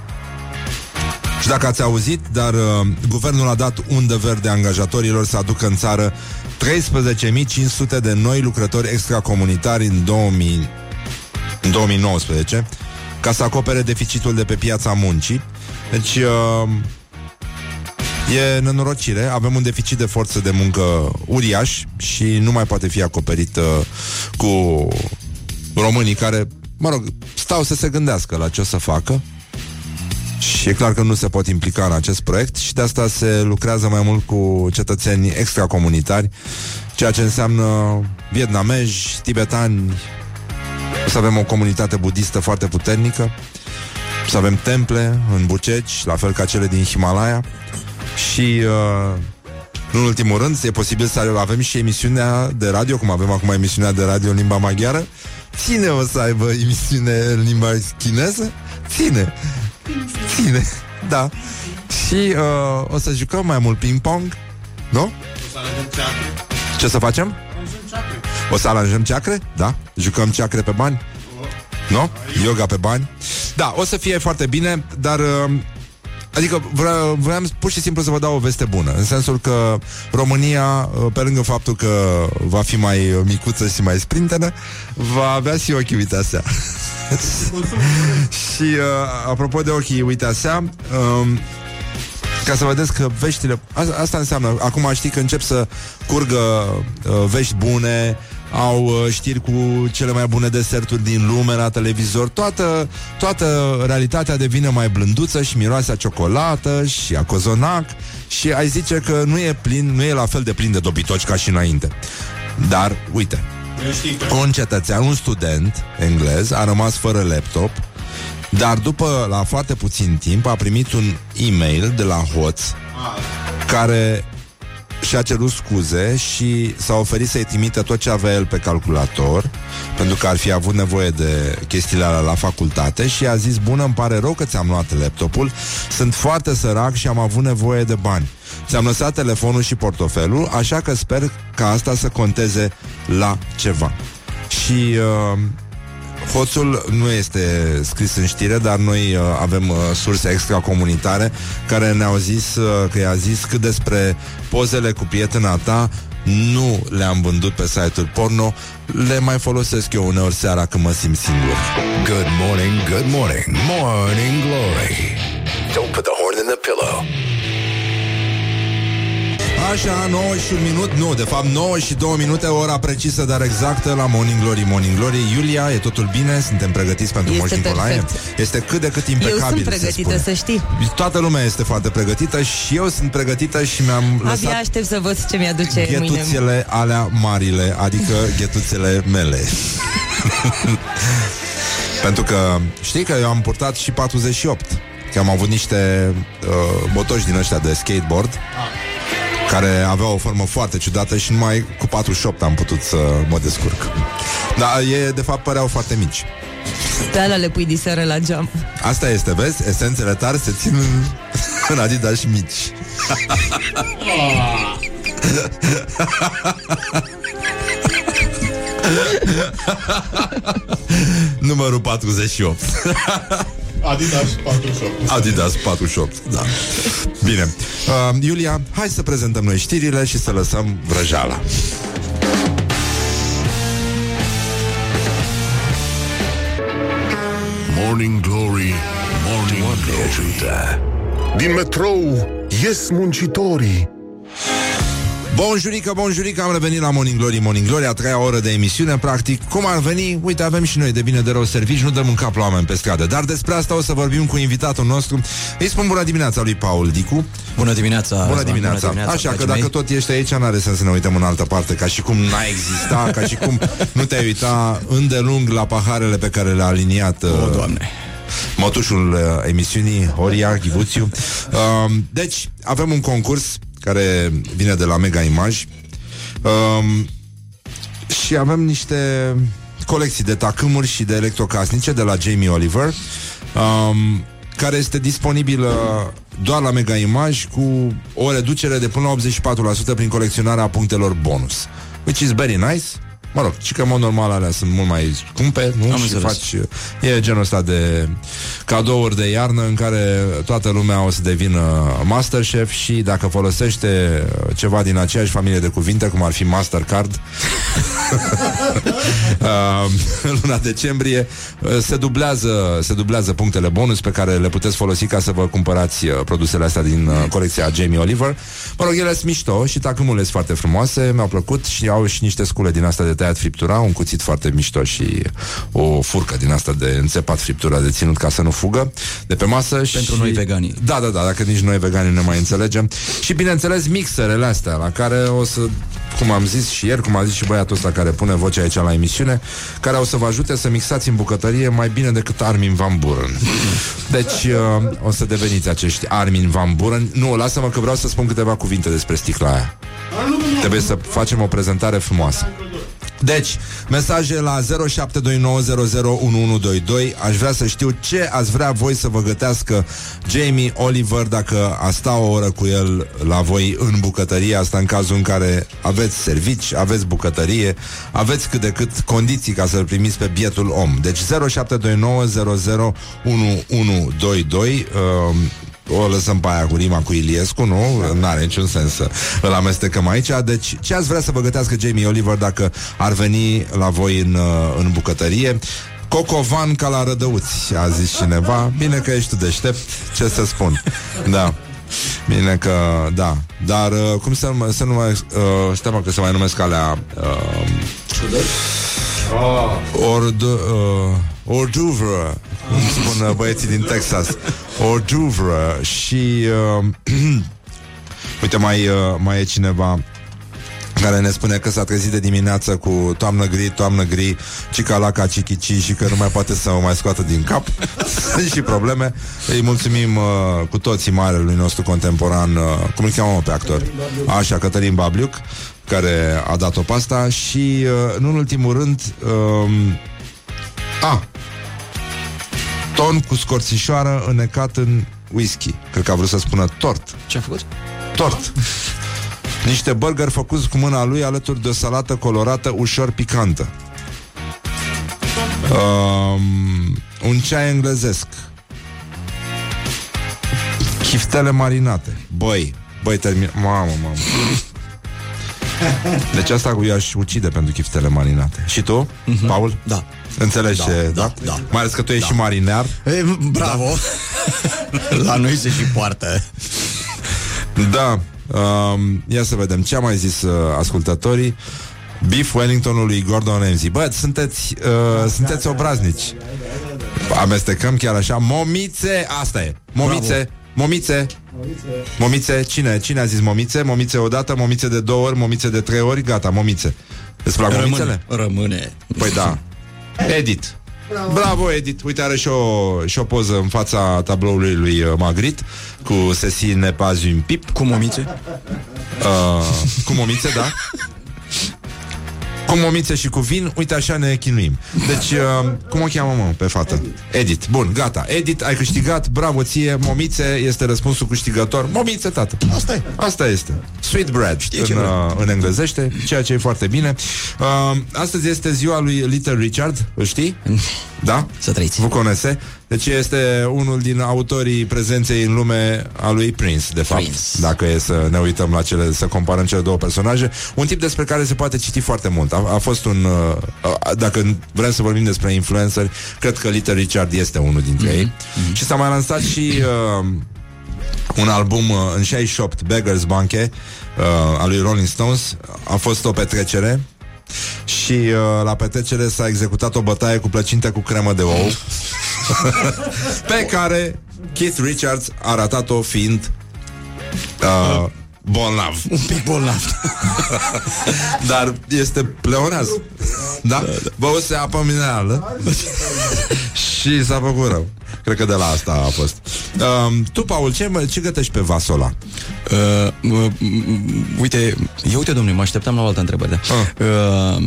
(clears throat) și dacă ați auzit, dar uh, guvernul a dat undă verde angajatorilor să aducă în țară 13.500 de noi lucrători extracomunitari în, 2000, în 2019 ca să acopere deficitul de pe piața muncii. Deci, uh, E nenorocire, avem un deficit de forță de muncă uriaș și nu mai poate fi acoperit uh, cu românii care, mă rog, stau să se gândească la ce o să facă. Și e clar că nu se pot implica în acest proiect și de asta se lucrează mai mult cu cetățeni extracomunitari, ceea ce înseamnă vietnamezi, tibetani, o să avem o comunitate budistă foarte puternică, să avem temple în Buceci, la fel ca cele din Himalaya și uh, în ultimul rând e posibil să avem și emisiunea de radio, cum avem acum emisiunea de radio în limba maghiară. Cine o să aibă emisiune în limba chineză? Ține. Ține. (laughs) Da. Și uh, o să jucăm mai mult ping-pong. Nu? Ce să facem? O să aranjăm ceacre? Da. Jucăm ceacre pe bani? Nu? Yoga pe bani? Da, o să fie foarte bine, dar... Uh, Adică vreau, vreau pur și simplu să vă dau o veste bună În sensul că România Pe lângă faptul că va fi mai micuță și mai sprintenă Va avea și ochii uite asea (laughs) Și uh, apropo de ochii uite asea um, ca să vedeți că veștile Asta, asta înseamnă, acum știi că încep să curgă uh, vești bune au uh, știri cu cele mai bune deserturi din lume la televizor. Toată, toată realitatea devine mai blânduță și miroase a ciocolată și a cozonac și ai zice că nu e plin, nu e la fel de plin de dobitoci ca și înainte. Dar, uite, un cetățean, un student englez a rămas fără laptop dar după, la foarte puțin timp, a primit un e-mail de la hoț care și-a cerut scuze și s-a oferit să-i trimită tot ce avea el pe calculator, pentru că ar fi avut nevoie de chestiile alea la facultate și a zis, bună, îmi pare rău că ți-am luat laptopul, sunt foarte sărac și am avut nevoie de bani. Ți-am lăsat telefonul și portofelul, așa că sper ca asta să conteze la ceva. Și... Uh, Hoțul nu este scris în știre, dar noi uh, avem uh, surse extracomunitare care ne-au zis uh, că i-a zis cât despre pozele cu prietena ta nu le-am vândut pe site-uri porno, le mai folosesc eu uneori seara când mă simt singur. Good morning, good morning, morning glory. Don't put the horn in the pillow. Așa, 9 și un minut, nu, de fapt 9 și 2 minute, ora precisă, dar exactă la Morning Glory, Morning Glory. Iulia, e totul bine? Suntem pregătiți pentru Este Moș Nicolae? perfect. Este cât de cât impecabil, Eu sunt se pregătită, spune. să știi. Toată lumea este foarte pregătită și eu sunt pregătită și mi-am Abia lăsat aștept să văd ce mi-aduce mâine. ghetuțele alea marile, adică ghetuțele mele. (laughs) Pentru că știi că eu am purtat și 48 Că am avut niște uh, botoși din ăștia de skateboard Care aveau o formă foarte ciudată Și numai cu 48 am putut să mă descurc Dar e, de fapt păreau foarte mici Pe alea le pui diseară la geam. Asta este, vezi? Esențele tari se țin în, (laughs) în Adidas mici (laughs) (laughs) Numărul 48 Adidas 48. Adidas 48, da. Bine. Uh, Iulia, hai să prezentăm noi știrile Și să lăsăm vrăjala Morning Glory, Morning Glory. Din metrou ies muncitorii Bonjurică, bonjurică, am revenit la Morning Glory, Morning Glory, a treia oră de emisiune, practic, cum ar veni, uite, avem și noi de bine de rău servici, nu dăm în cap la oameni pe stradă, dar despre asta o să vorbim cu invitatul nostru. Îi spun bună dimineața lui Paul Dicu. Bună dimineața! Bună Răzvan, dimineața. Bună dimineața Așa că dragii dacă mei. tot ești aici, n-are sens să ne uităm în altă parte, ca și cum n-a exista, ca și cum nu te-ai uita îndelung la paharele pe care le-a aliniat O, uh, Doamne! motușul uh, emisiunii Horia Ghivuțiu. Uh, deci, avem un concurs care vine de la Mega Image um, și avem niște colecții de tacâmuri și de electrocasnice de la Jamie Oliver um, care este disponibilă doar la Mega Image cu o reducere de până la 84% prin colecționarea punctelor bonus. Which is very nice. Mă rog, și că în mod normal alea sunt mult mai scumpe, nu? Am și înțeles. faci E genul ăsta de cadouri de iarnă în care toată lumea o să devină Masterchef și dacă folosește ceva din aceeași familie de cuvinte, cum ar fi Mastercard, (laughs) uh, în luna decembrie, uh, se dublează, se dublează punctele bonus pe care le puteți folosi ca să vă cumpărați uh, produsele astea din uh, colecția Jamie Oliver. Mă rog, ele sunt mișto și tacâmurile sunt foarte frumoase, mi-au plăcut și au și niște scule din asta de tăiat friptura, un cuțit foarte mișto și o furcă din asta de înțepat friptura de ținut ca să nu fugă de pe masă. Pentru și... noi veganii. Da, da, da, dacă nici noi veganii ne mai înțelegem. Și bineînțeles mixerele astea la care o să, cum am zis și ieri, cum a zis și băiatul ăsta care pune vocea aici la emisiune, care o să vă ajute să mixați în bucătărie mai bine decât Armin Van Buren. (laughs) Deci uh, o să deveniți acești Armin Van Buren. Nu, lasă-mă că vreau să spun câteva cuvinte despre sticla aia. Trebuie să facem o prezentare frumoasă. Deci, mesaje la 0729001122 Aș vrea să știu ce ați vrea voi să vă gătească Jamie Oliver dacă a sta o oră cu el la voi în bucătărie. Asta în cazul în care aveți servici, aveți bucătărie Aveți cât de cât condiții ca să-l primiți pe bietul om. Deci 0729001122 uh, o lăsăm pe aia cu rima cu Iliescu, nu? N-are niciun sens să îl amestecăm aici. Deci, ce ați vrea să vă gătească Jamie Oliver dacă ar veni la voi în, uh, în bucătărie? Cocovan ca la rădăuți, a zis cineva. Bine că ești tu deștept, ce să spun. Da. Bine că, da. Dar uh, cum să, nu- să nu mai... Uh, stai mă că se mai numesc alea... Uh, Ord, uh, orduvre Cum (laughs) spun uh, băieții din Texas Orduvre Și uh, (clears throat) Uite mai, uh, mai e cineva care ne spune că s-a trezit de dimineață cu toamnă gri, toamnă gri, cicalaca, cichici și că nu mai poate să o mai scoată din cap. (laughs) Sunt și probleme. Îi mulțumim uh, cu toții marelui nostru contemporan, uh, cum îl cheamă mă, pe actor? Așa, Cătălin Babliuc, care a dat-o pe asta și, uh, nu în ultimul rând, uh, a, ton cu scorțișoară înnecat în whisky. Cred că a vrut să spună tort. Ce a făcut? Tort. Niște burger făcuți cu mâna lui alături de o salată colorată ușor picantă. Um, un ceai englezesc. Chiftele marinate. Băi, băi, termin... Mamă, mamă. Deci asta cu i-aș ucide pentru chiftele marinate. Și tu, Paul? Da. Înțelegi Da, ce... da, da. Mai ales că tu ești și marinar. E, bravo! (laughs) La noi se și poartă. Da. Um, ia să vedem ce a mai zis uh, ascultătorii. Beef Wellingtonul lui Gordon Ramsay. Bă, sunteți, uh, sunteți obraznici. Amestecăm chiar așa. Momițe, asta e. Momițe, momițe. Momițe, cine? Cine a zis momițe? Momițe odată, momițe de două ori, momițe de trei ori, gata, momițe. Îți plac momițele? Rămâne. Rămâne. Păi da. Edit. Bravo, Bravo Edit. Uite, are și o, și o poză în fața tabloului lui uh, Magritte cu Ceci n'est pas un pip. Cu momițe? (laughs) Uh, cu momițe, da. Cu momițe și cu vin, uite așa ne chinuim. Deci, uh, cum o cheamă, mă, pe fată? Edit. Bun, gata. Edit, ai câștigat, bravo ție, momițe, este răspunsul câștigător. Momițe, tată. Asta e. Asta este. Sweet bread Știe în, ce vreau. uh, în englezește, ceea ce e foarte bine. Uh, astăzi este ziua lui Little Richard, îl știi? Da? Să trăiți. Vă conese? Deci este unul din autorii prezenței în lume a lui Prince, de fapt. Prince. Dacă e să ne uităm la cele, să comparăm cele două personaje. Un tip despre care se poate citi foarte mult. A, a fost un... Uh, dacă vrem să vorbim despre influenceri, cred că Little Richard este unul dintre ei. Și s-a mai lansat și... Uh, un album uh, în 68, Beggar's Banquet, uh, al lui Rolling Stones. A fost o petrecere și uh, la petrecere s-a executat o bătaie cu plăcinte cu cremă de ou (laughs) pe care Keith Richards a ratat-o fiind uh, bolnav. Un pic bolnav. (laughs) Dar este pleonaz. Da? Băuse apă minerală și s-a făcut rău. Cred că de la asta a fost. Um, tu, Paul, ce, mă- ce gătești pe vasul ăla? Uh, uh, uite, ia uite, domnule, mă așteptam la o altă întrebare. Da. Ah. Uh,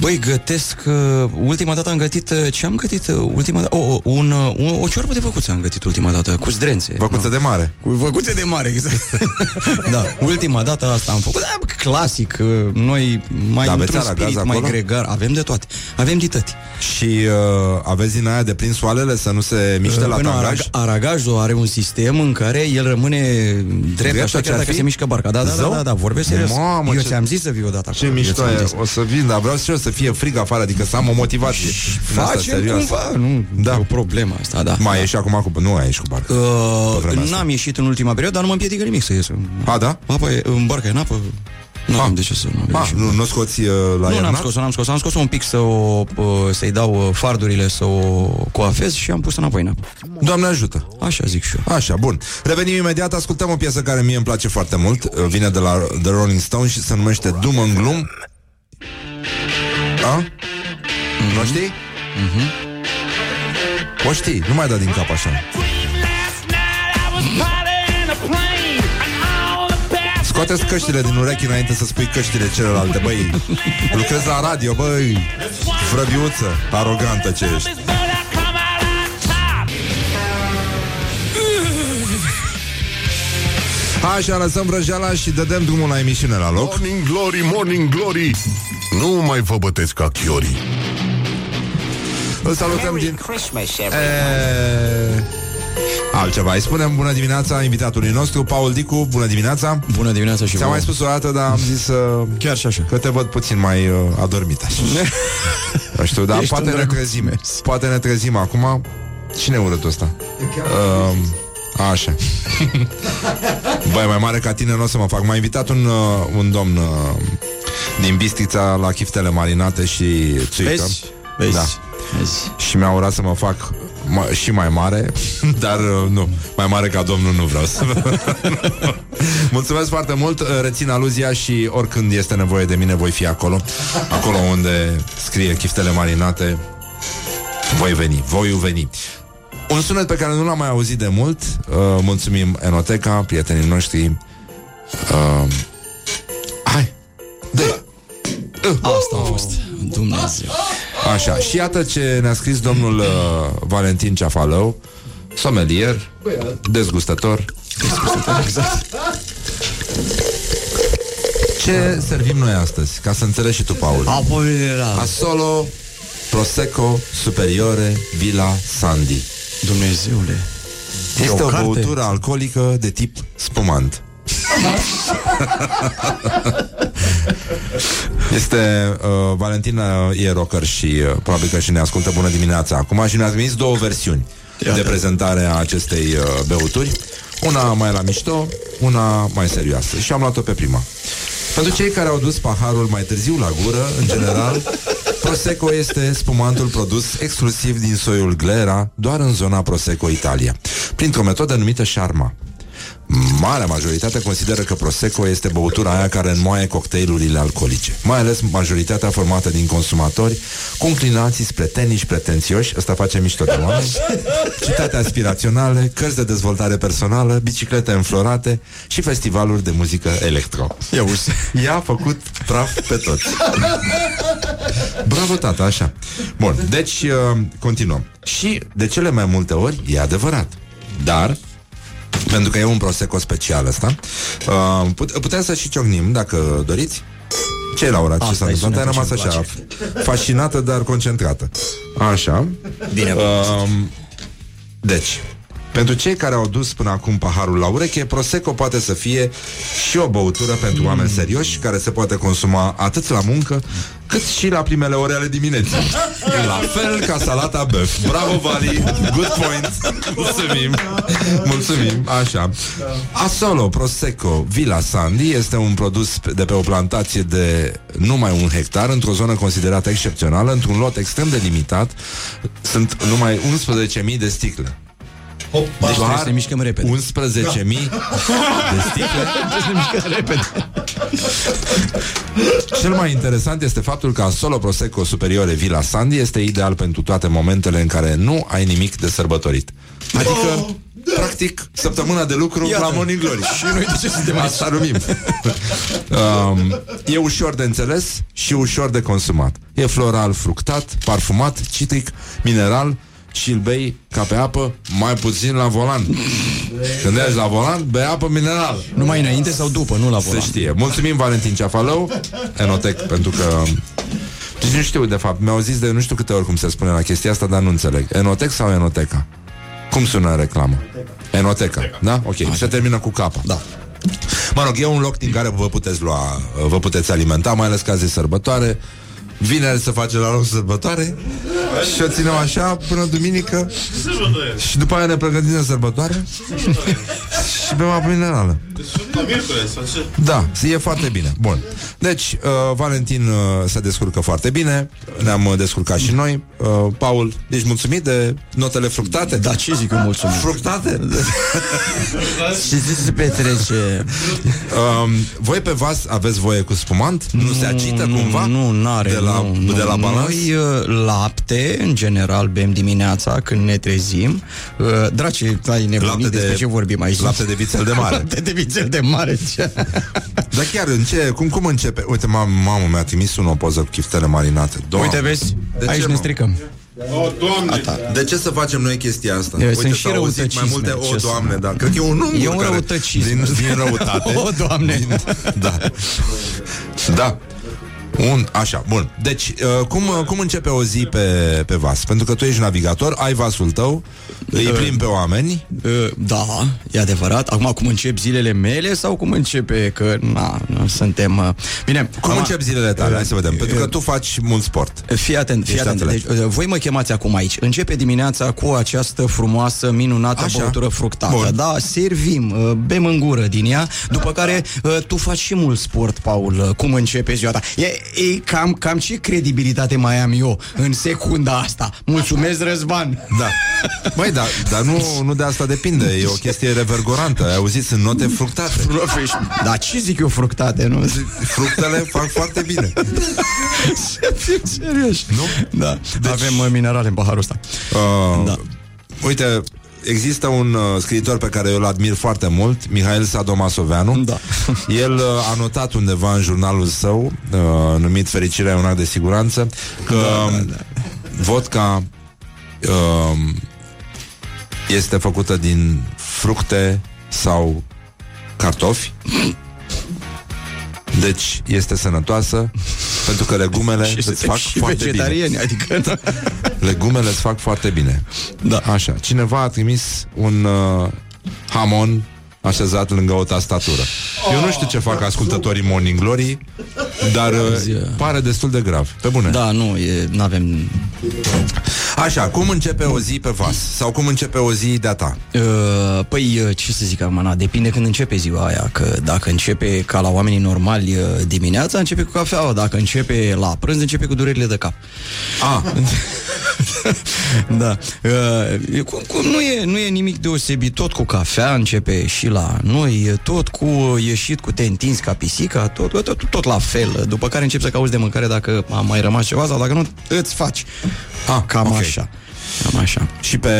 Băi, gătesc... Uh, ultima dată am gătit... Uh, ce am gătit? Uh, ultima dată? O, un, uh, un, o ciorbă de văcuță am gătit ultima dată, cu zdrențe. Văcuță de mare. Cu văcuțe de mare, exact. (laughs) da, ultima dată asta am făcut. Da, clasic. uh, Noi mai Da, aveți într-un aragaz spirit mai acolo? gregar. Avem de toate. Avem de tăti. Și uh, aveți din aia de prins soalele să nu se miște la Păi nu, tangaj? arag- aragajul are un sistem în care el rămâne drept, Drept, așa așa chiar ar dacă fi? se mișcă barca. Da, da, da, Zău? da, da, vorbesc serios. Mamă, Eu ce- ți-am zis să vii odată Ce acolo. Eu mișto ți-am e, zis. o să vin, dar vreau și eu să fie frig afară, adică să am o motivație. din asta Facem serioasă. cumva, nu, Da. da. e o problemă asta, da. Mai ieși acum cu... Nu ai ieși cu barca. Uh, vremea asta. n-am ieșit în ultima perioadă, dar nu mă împiedică nimic să ies. A, da? Apa e, în barca e în apă, nu am de ce să nu A, ieși. nu, nu scoți uh, la nu, n-am iernat? scos n-am scos Am scos un pic să o, uh, să-i dau uh, fardurile, să o coafez și am pus înapoi în apă. Doamne ajută. Așa zic și eu. Așa, bun. Revenim imediat, ascultăm o piesă care mie îmi place foarte mult. Uh, Vine de la The Rolling Stones și se numește Doom and Gloom. A? Nu știi? O știi, nu mai da din cap așa. Scoateți căștile din urechi înainte să spui căștile celelalte, băi. Lucrezi la radio, băi. Vrăbiuță, arogantă ce ești. Așa, lăsăm vrăjeala și dădem drumul la emisiune la loc. Morning Glory, Morning Glory Nu mai vă bătesc ca chiorii Îl salutăm Merry din... Christmas, everyone. E... Altceva, îi spunem bună dimineața invitatului nostru, Paul Dicu, bună dimineața Bună dimineața și Ți-am vouă. mai spus o dată, dar am zis uh, Chiar și așa. că te văd puțin mai uh, adormit așa. (laughs) Nu știu, dar Ești poate un ne drăguț. trezim Mersi. Poate ne trezim acum Cine e urâtul ăsta? Uh, așa (laughs) Băi, mai mare ca tine nu o să mă fac M-a invitat un, uh, un domn uh, Din Bistrița la chiftele marinate și țuică Vezi? Vezi? Da. Vezi? Și mi-a urat să mă fac ma- și mai mare (laughs) Dar uh, nu, mai mare ca domnul nu vreau să (laughs) Mulțumesc foarte mult, uh, rețin aluzia și oricând este nevoie de mine voi fi acolo Acolo unde scrie chiftele marinate Voi veni, voi veni Un sunet pe care nu l-am mai auzit de mult uh, Mulțumim Enoteca, prietenii noștri uh, Hai, de Asta a fost. Dumnezeu. Așa, și iată ce ne-a scris domnul uh, Valentin Ceafalău, somelier, dezgustător. Dezgustător, exact. Ce servim noi astăzi? Ca să înțelegi și tu, Paul. Apoi era. Asolo, Prosecco, Superiore, Villa Sandy. Dumnezeule. Este o, o carte? băutură alcoolică de tip spumant. (laughs) Este uh, Valentina e rocker și uh, probabil că și ne ascultă bună dimineața acum și ne-a trimis două versiuni de prezentare a acestei uh, beuturi. Una mai la mișto, una mai serioasă. Și am luat-o pe prima. Pentru cei care au dus paharul mai târziu la gură, în general, (laughs) Prosecco este spumantul produs exclusiv din soiul Glera, doar în zona Prosecco Italia, printr-o metodă numită Sharma. Marea majoritate consideră că Prosecco este băutura aia care înmoaie cocktailurile alcoolice, mai ales majoritatea formată din consumatori cu înclinații spre teniși pretențioși, ăsta face mișto de oameni, citate aspiraționale, cărți de dezvoltare personală, biciclete înflorate și festivaluri de muzică electro. Ia uzi. I-a făcut praf pe toți. Bravo, tata, așa. Bun, deci uh, continuăm. Și de cele mai multe ori e adevărat. Dar pentru că e un prosecco special ăsta. Uh, put- Putem să și ciocnim Dacă doriți? Ce Laura, ce Asta s-a e întâmplat? Ai sunetul rămas ce-mi așa Fascinată, dar concentrată. Așa. Bine, uh, Deci pentru cei care au dus până acum paharul la ureche, Prosecco poate să fie și o băutură pentru Mm. oameni serioși, care se poate consuma atât la muncă, cât și la primele ore ale dimineții. La fel ca salata băf. Bravo, Vali! Good point! Mulțumim! Mulțumim! Așa. Asolo Prosecco Villa Sandy este un produs de pe o plantație de numai un hectar, într-o zonă considerată excepțională, într-un lot extrem de limitat. Sunt numai 11.000 de sticle. Deci trebuie să ne mișcăm repede. 11.000 de sticle (laughs) Trebuie să ne mișcăm repede. Cel mai interesant este faptul că Solo Prosecco Superiore Villa Sandy este ideal pentru toate momentele în care nu ai nimic de sărbătorit. Adică Practic, săptămâna de lucru Iată. la Morning Glory. (laughs) Și noi de ce suntem aici? Asta numim. um, e ușor de înțeles și ușor de consumat. E floral, fructat, parfumat, citric, mineral și îl bei ca pe apă, mai puțin la volan. Când ești la volan, bei apă minerală. Numai înainte sau după, nu la Se volan. știe. Mulțumim Valentin Ceafalău, Enotec, pentru că... Deci nu știu, de fapt, mi-au zis de nu știu câte ori cum se spune la chestia asta, dar nu înțeleg. Enotec sau Enoteca? Cum sună în reclamă? Enoteca, da? Ok, se termină cu capa. Da. Mă rog, e un loc din care vă puteți lua, vă puteți alimenta, mai ales că azi e sărbătoare. Vineri se face la loc sărbătoare Și o ținem așa până duminică Și după aia ne pregătim de sărbătoare. (laughs) Și bem apă minerală La miercuri sau ce? Da, e foarte bine Bun, deci uh, Valentin uh, se descurcă foarte bine Ne-am uh, descurcat și noi uh, Paul, ești mulțumit de notele fructate? Da, ce zic eu mulțumim? Fructate? Și (laughs) ce se petrece? um, voi pe vas aveți voie cu spumant? Nu, se agită nu, cumva? Nu, n-are. De la, nu, de la nu. balans? Noi uh, lapte, în general, bem dimineața când ne trezim. Uh, Draci, ai nebunit Lapte despre de- ce vorbim aici? lapte de vițel de mare. (laughs) lapte de vițel de mare. ce? Dar chiar, în ce, cum, cum începe? Uite, mam, mamă mi-a trimis un o poză cu chiftele marinate. Doamne. Uite, vezi? De aici ce, ne mă? stricăm. O, doamne! De ce să facem noi chestia asta? Eu, Uite, sunt și s-au auzit mai răutăcisme, multe, o, ce să- doamne, da. Cred că e un ungur E un care- răutăcism. Din, din răutate. (laughs) O, Doamne! Din, da. Da. Un, așa, bun. Deci, uh, cum, uh, cum începe o zi pe, pe vas? Pentru că tu ești navigator, ai vasul tău, îi plimbi pe oameni. Uh, Da, e adevărat. Acum, cum încep zilele mele sau cum începe că, na, nu suntem... uh, Bine, Cum acum- încep zilele tale? Hai să vedem. Pentru că tu faci mult sport. Fii atent, fii Ești atent. atlet. Deci, uh, voi mă chemați acum aici. Începe dimineața cu această frumoasă, minunată Așa. băutură fructată. Bun. Da, servim, uh, bem în gură din ea, după care uh, tu faci și mult sport, Paul. uh, Cum începe ziua ta? E, e cam, cam ce credibilitate mai am eu în secunda asta? Mulțumesc, Răzvan! Da. Băi, da, dar nu, nu de asta depinde. E o chestie revergorantă. Ai auzit, sunt note fructate. Da, ce zic eu fructate, nu? Fructele fac foarte bine. Să fim serioși. Nu? Da, deci... avem uh, minerale în paharul ăsta. Uh, Da. Uite, există un uh, scriitor pe care eu îl admir foarte mult, Mihail Sadomasoveanu. Da. (laughs) El uh, a notat undeva în jurnalul său, uh, numit Fericirea e un act de siguranță, că da, da, da. vodka uh, este făcută din fructe sau cartofi. Deci este sănătoasă pentru că legumele (laughs) Și îți suntem fac și foarte bine. vegetariani, adică... Da. Legumele îți fac foarte bine. Da. Așa. Cineva a trimis un uh, hamon așezat lângă o tastatură. Eu nu știu ce fac ascultătorii Morning Glory, dar uh, pare destul de grav. Pe bune. Da, nu, e, n-avem... Așa, cum începe o zi pe vas? Sau cum începe o zi de-a ta? Uh, păi, uh, ce să zic acum, na, depinde când începe ziua aia, că dacă începe ca la oamenii normali uh, dimineața, începe cu cafeaua, dacă începe la prânz, începe cu durerile de cap. Ah, (laughs) da. Uh, e cum, cum nu, e, nu e nimic deosebit, tot cu cafea începe și la noi, e tot cu ieșit cu te întinzi ca pisica, tot, tot, tot, tot la fel, după care începi să cauți de mâncare dacă a mai rămas ceva sau dacă nu, îți faci. Ah, Cam ok. așa. Cam așa. și pe,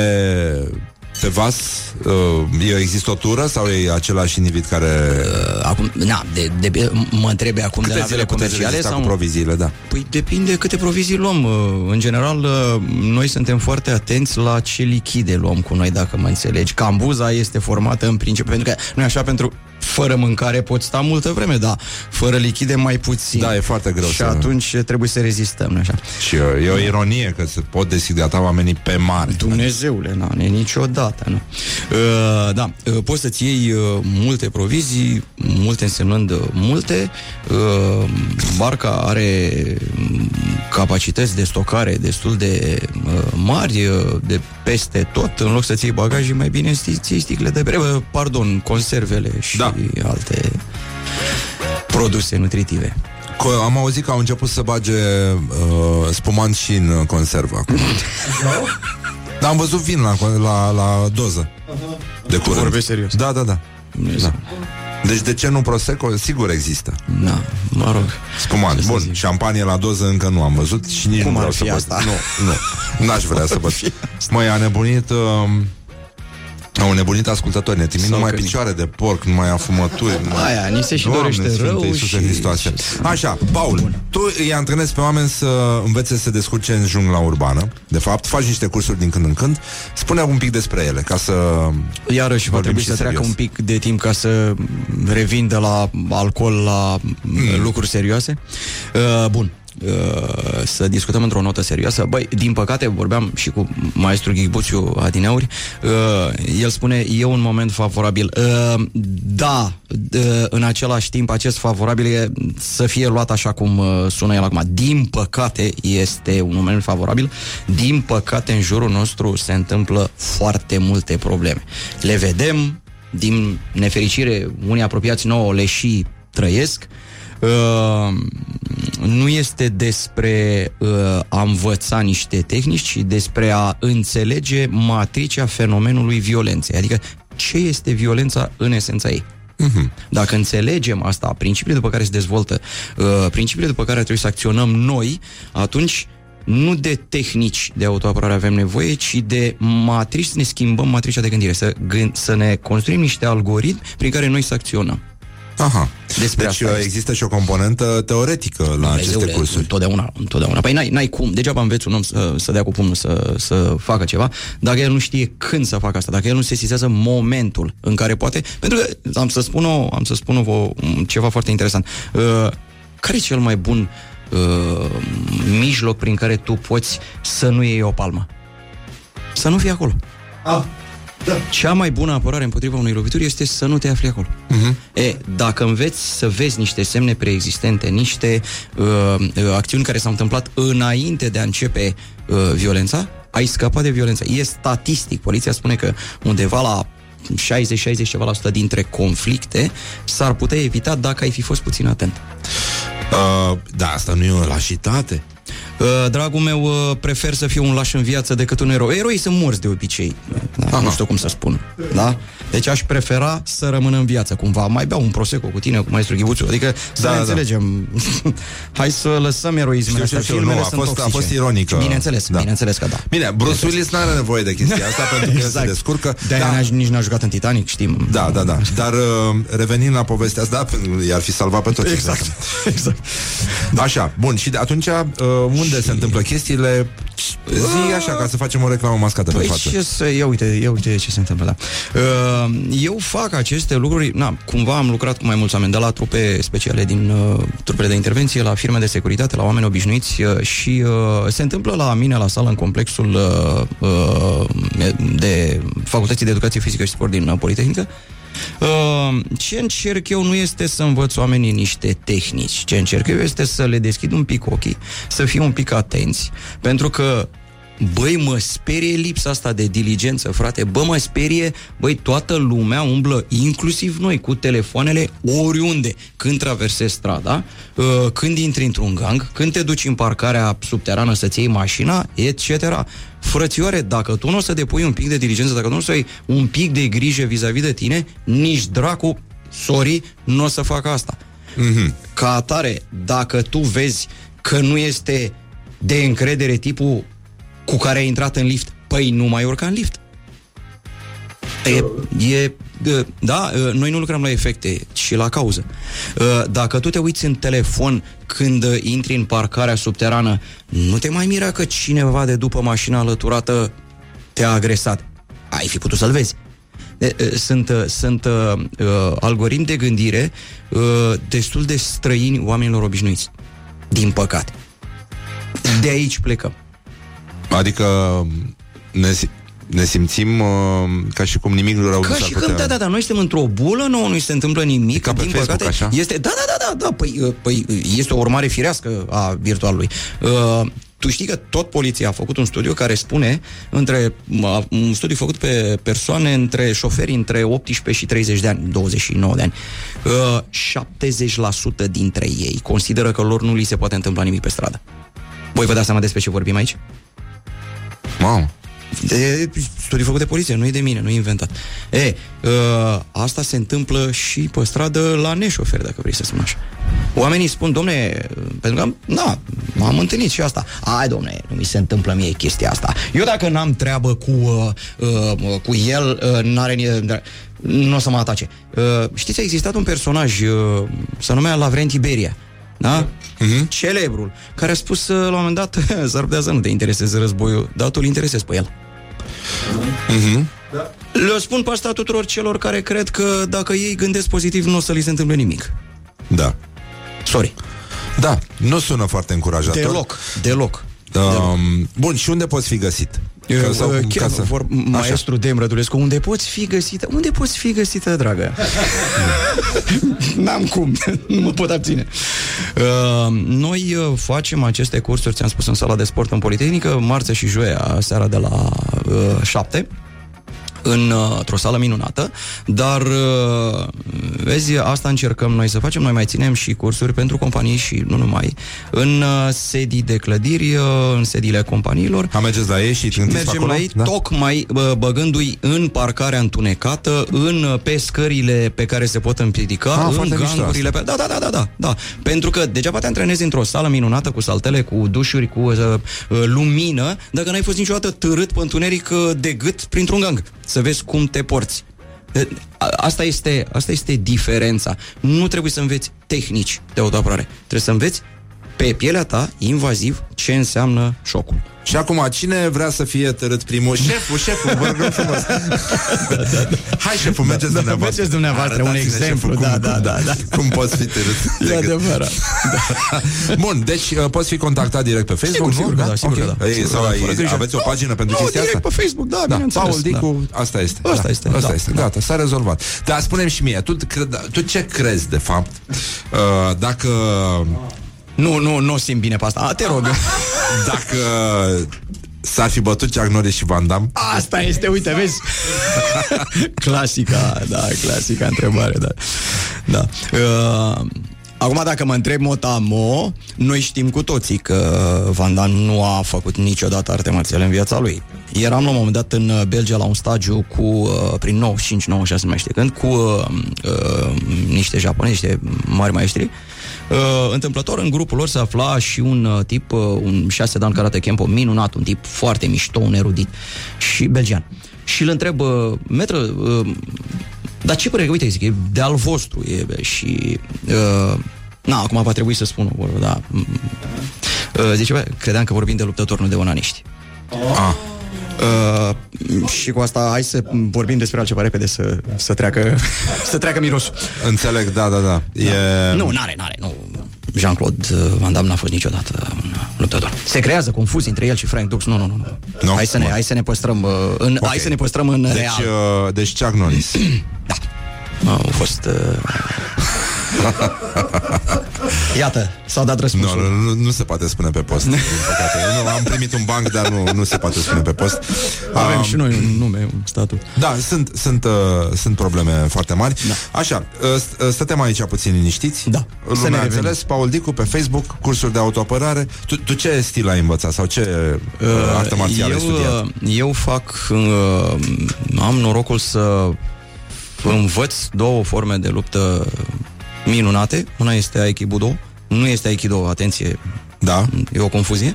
pe vas uh, există o tură sau e același individ care... Uh, acum, na, de, de, mă întrebe acum de Câte la zile vele puteți comerciale rezista sau... cu proviziile, da. Păi depinde câte provizii luăm. Uh, În general, uh, noi suntem foarte atenți la ce lichide luăm cu noi, dacă mă înțelegi. Cambuza este formată în principiu, pentru că nu așa pentru fără mâncare poți sta multă vreme, dar fără lichide mai puțin. Da, e foarte greu Și să- atunci trebuie să rezistăm, nu așa? Și uh, e o ironie că se pot deshidrata oamenii pe mare. Dumnezeule, na, ne niciodată, nu. Uh, da, uh, poți să-ți iei uh, multe provizii, multe însemnând uh, multe. Uh, barca are mm, capacități de stocare destul de uh, mari, uh, de peste tot. În loc să-ți iei bagaje, mai bine ți ții sticle de bere, uh, pardon, conservele și Da. alte produse nutritive. Co- Am auzit că au început să bage uh, spumant și în uh, conservă acum. (laughs) Dar am văzut vin la, la, la doză. De curând. vorbești serios? Da, da, da. Dumnezeu. Deci de ce nu Prosecco? Sigur există. Da, mă rog. Spumant. Ce să Bun, zic? șampanie la doză încă nu am văzut și nici Cum nu ar vreau fi să văd. asta? Nu, nu. N-aș vrea să văd. Măi, a nebunit uh, Au nebunit ascultători, ne trimit Sau numai că- picioare de porc, numai afumături. (laughs) numai- Aia, ni se și Doamne dorește Sfânte rău Iisuse și- Hristoase. Așa, Paul, Bun. tu îi antrenezi pe oameni să învețe să se descurce în jungla urbană. De fapt, faci niște cursuri din când în când. Spune un pic despre ele, ca să... Iarăși va vorbim trebui și să treacă serios. un pic de timp ca să revin de la alcool la mm. lucruri serioase. Uh, bun. Uh, să discutăm într-o notă serioasă. Băi, din păcate, vorbeam și cu maestru Ghigbuțiu Adineuri, uh, el spune, e un moment favorabil. Uh, da, uh, în același timp, acest favorabil e să fie luat așa cum uh, sună el acum. Din păcate, este un moment favorabil. Din păcate, în jurul nostru se întâmplă foarte multe probleme. Le vedem, din nefericire, unii apropiați nouă le și trăiesc. Uh, nu este despre uh, a învăța niște tehnici, ci despre a înțelege matricea fenomenului violenței. Adică ce este violența în esența ei. Dacă înțelegem asta, principiile după care se dezvoltă, uh, principiile după care trebuie să acționăm noi, atunci nu de tehnici de autoapărare avem nevoie, ci de matrici, să ne schimbăm matricea de gândire, să, gând, să ne construim niște algoritmi prin care noi să acționăm. Aha. Despre deci asta uh, este. există și o componentă teoretică la aceste Dumnezeule, cursuri. Întotdeauna, întotdeauna. Păi n-ai, n-ai cum. Degeaba înveți un om să, să dea cu pumnul să, să facă ceva, dacă el nu știe când să facă asta, dacă el nu se sesizează momentul în care poate. Pentru că am să spun, o, am să spun o, ceva foarte interesant. Uh, care e cel mai bun uh, mijloc prin care tu poți să nu iei o palmă? Să nu fii acolo. Ah, da. Cea mai bună apărare împotriva unei lovituri este să nu te afli acolo. Uh-huh. E, dacă înveți să vezi niște semne preexistente, niște uh, uh, acțiuni care s-au întâmplat înainte de a începe uh, violența, ai scăpat de violență. E statistic. Poliția spune că undeva la 60-60 ceva la sută dintre conflicte s-ar putea evita dacă ai fi fost puțin atent. Uh, da, asta nu e o lașitate. Uh, dragul meu, uh, prefer să fiu un laș în viață decât un erou. Eroii sunt morți de obicei. Da, nu știu cum să spun. Da? Deci aș prefera să rămân în viață cumva. Mai beau un prosecco cu tine, cu maestru Ghibuțu. Adică să Da, ne da. înțelegem. (laughs) Hai să lăsăm eroismul Știu, ăsta. știu, știu, Filmele nu, a sunt fost- a toxice. fost ironică. Bineînțeles, Da. bineînțeles că da. Bine, Bruce Willis n-are nevoie de chestia asta (laughs) pentru că el se descurcă. De-aia Da. n-a- nici n-a jucat în Titanic, știm. Da, da, da. Dar uh, revenind la povestea asta, da, i-ar fi salvat pe toți. Exact, (laughs) exact. Așa, bun, și de atunci uh, unde se întâmplă chestiile? Zi așa, ca să facem o reclamă mascată pe Păi față. ce să... Ia uite, ia uite ce se întâmplă, da. Uh, Eu fac aceste lucruri, na, cumva am lucrat cu mai mulți oameni, de la trupe speciale din uh, trupele de intervenție, la firme de securitate, la oameni obișnuiți uh, și uh, se întâmplă la mine la sală în complexul uh, uh, de Facultății de Educație Fizică și Sport din uh, Politehnică. Uh, ce încerc eu nu este să învăț oamenii niște tehnici. Ce încerc eu este să le deschid un pic ochii, să fie un pic atenți, pentru că Băi, mă sperie lipsa asta de diligență, frate. Bă, mă sperie, băi, toată lumea umblă, inclusiv noi, cu telefoanele oriunde. Când traversezi strada, uh, când intri într-un gang, când te duci în parcarea subterană să-ți iei mașina, etc. Frățioare, dacă tu nu o să depui un pic de diligență, dacă tu nu o să ai un pic de grijă vis-a-vis de tine, nici dracu, sorry, nu o să facă asta. Mm-hmm. Ca atare, dacă tu vezi că nu este de încredere tipul cu care ai intrat în lift, păi nu mai urca în lift. E, e, da, noi nu lucrăm la efecte, ci la cauză. Dacă tu te uiți în telefon când intri în parcarea subterană, nu te mai mira că cineva de după mașina alăturată te-a agresat. Ai fi putut să-l vezi. De, sunt sunt uh, algoritmi de gândire uh, destul de străini oamenilor obișnuiți. Din păcate. De aici plecăm. Adică ne, si- ne simțim uh, ca și cum nimic rău nu Ca s-ar și putea... când, da, da, da, noi suntem într-o bulă, nouă nu se întâmplă nimic, ca pe din Facebook, păcate, așa? este, da, da, da, da, da, păi, uh, păi este o urmare firească a virtualului. Uh, tu știi că tot poliția a făcut un studiu care spune, între, uh, un studiu făcut pe persoane între șoferi între 18 și 30 de ani, 29 de ani. Uh, 70% dintre ei consideră că lor nu li se poate întâmpla nimic pe stradă. Voi vă dați seama despre ce vorbim aici? Wow. E studiu făcut de poliție, nu e de mine, nu e inventat. E, uh, asta se întâmplă și pe stradă la neșoferi, dacă vrei să spun așa. Oamenii spun, domne, pentru că, na, M-am întâlnit și asta. Ai, domne, nu mi se întâmplă mie chestia asta. Eu dacă n-am treabă cu, uh, uh, cu el, uh, n-are ni- nu o să mă atace. Uh, știți, a existat un personaj, uh, se numea Lavrent Iberia. Da? Uh-huh. Celebrul, care a spus uh, la un moment dat (laughs) s-ar putea să nu te intereseze războiul, dar tu îl interesezi pe el. Mhm. Le spun pe asta tuturor celor care cred că dacă ei gândesc pozitiv, nu o să li se întâmple nimic. Da. Sorry. Da, nu sună foarte încurajator. Deloc, deloc. Um, bun, și unde poți fi găsit? Că- sau cum- Chiar ca să- vor, maestru Dem Rădulescu, unde poți fi găsită? Unde poți fi găsită, dragă? N-am cum, (laughs) nu mă pot abține. Uh, noi uh, facem aceste cursuri, ți-am spus, în sala de sport în Politehnică, marțea și joia, seara de la uh, 7 în, uh, într-o sală minunată, dar uh, vezi, asta încercăm noi să facem, noi mai ținem și cursuri pentru companii și nu numai, în uh, sedii de clădiri, uh, în sediile companiilor. Am mergeți la ei și gândiți Mergem acolo? la ei Da? tocmai bă, băgându-i în parcarea întunecată, în uh, pe scările pe care se pot împiedica, Ah, în foarte mișto gangurile pe... Da, da, da, da, da, da. Pentru că degeaba te antrenezi într-o sală minunată cu saltele, cu dușuri, cu uh, uh, lumină, dacă n-ai fost niciodată târât pe întuneric uh, de gât printr-un gang. Să vezi cum te porți. Uh, a- Asta este, asta este diferența. Nu trebuie să înveți tehnici de autoapărare. Trebuie să înveți pe pielea ta, invaziv, ce înseamnă șocul. Și acum, cine vrea să fie tărât primul? Șeful, șeful, vă rugăm frumos. (laughs) Hai, șeful, mergeți da, dumneavoastră. mergeți dumneavoastră, un Arătați-ne, exemplu, șeful, da, cum, da, cum, da, da. Cum poți fi tărât? E de gât. adevărat. (laughs) Bun, deci uh, poți fi contactat direct pe Facebook, Sigur, nu? sigur că da, sigur Ok. că da. Ei, Sigur sau că da, ai- fără grijă. aveți o pagină pentru Nu, chestia direct asta? pe Facebook, da, Da, bineînțeles, Paul Dicu, asta este. Asta da, este, Asta da, este, da. gata, s-a rezolvat. Dar spune și mie, tu, cred, tu ce crezi, de fapt, uh, dacă... Nu, nu, nu simt bine pe asta. A, te rog. (laughs) Dacă s-ar fi bătut Chuck Norris și Van Damme, Asta este, uite, vezi? (laughs) clasica, da, clasica întrebare, da. da. Uh, acum, dacă mă întreb motamo, noi știm cu toții că Van Damme nu a făcut niciodată arte marțiale în viața lui. Eram la un moment dat în uh, Belgia la un stagiu cu, uh, prin 95-96, nu mai știu când, cu uh, uh, niște japonezi, niște mari maestri, Uh, întâmplător în grupul lor se afla și un uh, tip, uh, un șase dan karate Kempo minunat, un tip foarte mișto, un erudit și belgian. Și îl întreb, uh, metră, uh, dar ce părere, uite, zic, e de al vostru, e, bă, și... Uh, na, acum va trebui să spun o vorbă, da. Mm, Uh, zice, bă, credeam că vorbim de luptători, nu de onaniști. ah, Uh, și cu asta hai să vorbim despre altceva repede să, să treacă (laughs) să treacă mirosul. înțeleg, da, da, da. E... Nu, n-are, n-are, nu. Jean-Claude uh, Van Damme n-a fost niciodată un luptător. Se creează confuzii între el și Frank Dux. Nu, nu, nu. nu. Nu? Hai, să ne, Bun. hai să ne păstrăm uh, în, Ok. hai să ne păstrăm în Deci, real. uh, deci Chuck Norris. (clears throat) Au fost... Uh... (laughs) Iată, s-au dat Nu, răspunsul. nu, nu, nu se poate spune pe post. Din păcate. Nu, am primit un banc, dar nu, nu se poate spune pe post. Avem Um, și noi un nume, un statut. Da, sunt, sunt, uh, sunt probleme foarte mari. Da. Așa, uh, st- uh, stătem aici puțin liniștiți. Da. Să ne Lumea a revenim. înțeles, Paul Dicu pe Facebook, cursuri de autoapărare. Tu, tu ce stil ai învățat sau ce uh, artă marțială ai eu, studiat? uh, eu fac... Uh, am norocul să învăț două forme de luptă minunate. Una este Aikido, nu este Aikido, atenție, Da? e o confuzie.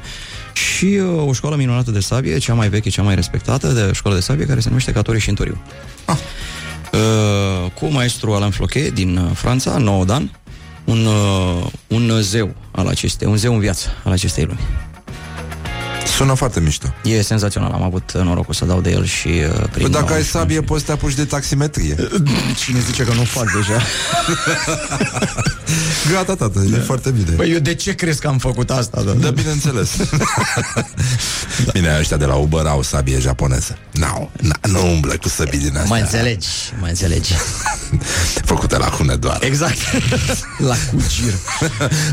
Și uh, o școală minunată de sabie, cea mai veche, cea mai respectată, de școală de sabie, care se numește Catori și Întoriu. Ah. Uh, cu maestru Alain Floquet din uh, Franța, 9 dan, un, uh, un zeu al acestei, un zeu în viață al acestei lumi. Sună foarte mișto. E senzațional, am avut norocul să dau de el și uh, prin Păi dacă ai 19 sabie, poți să te apuci de taximetrie. (laughs) Cine zice că nu fac deja? (laughs) Gata, tată, e foarte bine. Păi eu de ce crezi că am făcut asta? Da, Da, bineînțeles. (laughs) Bine, ăștia de la Uber au sabie japoneză. N-au, n- nu umblă cu săbii din astea. Mă înțelegi, mă înțelegi. Făcute la Hunedoara. Exact. La cugir.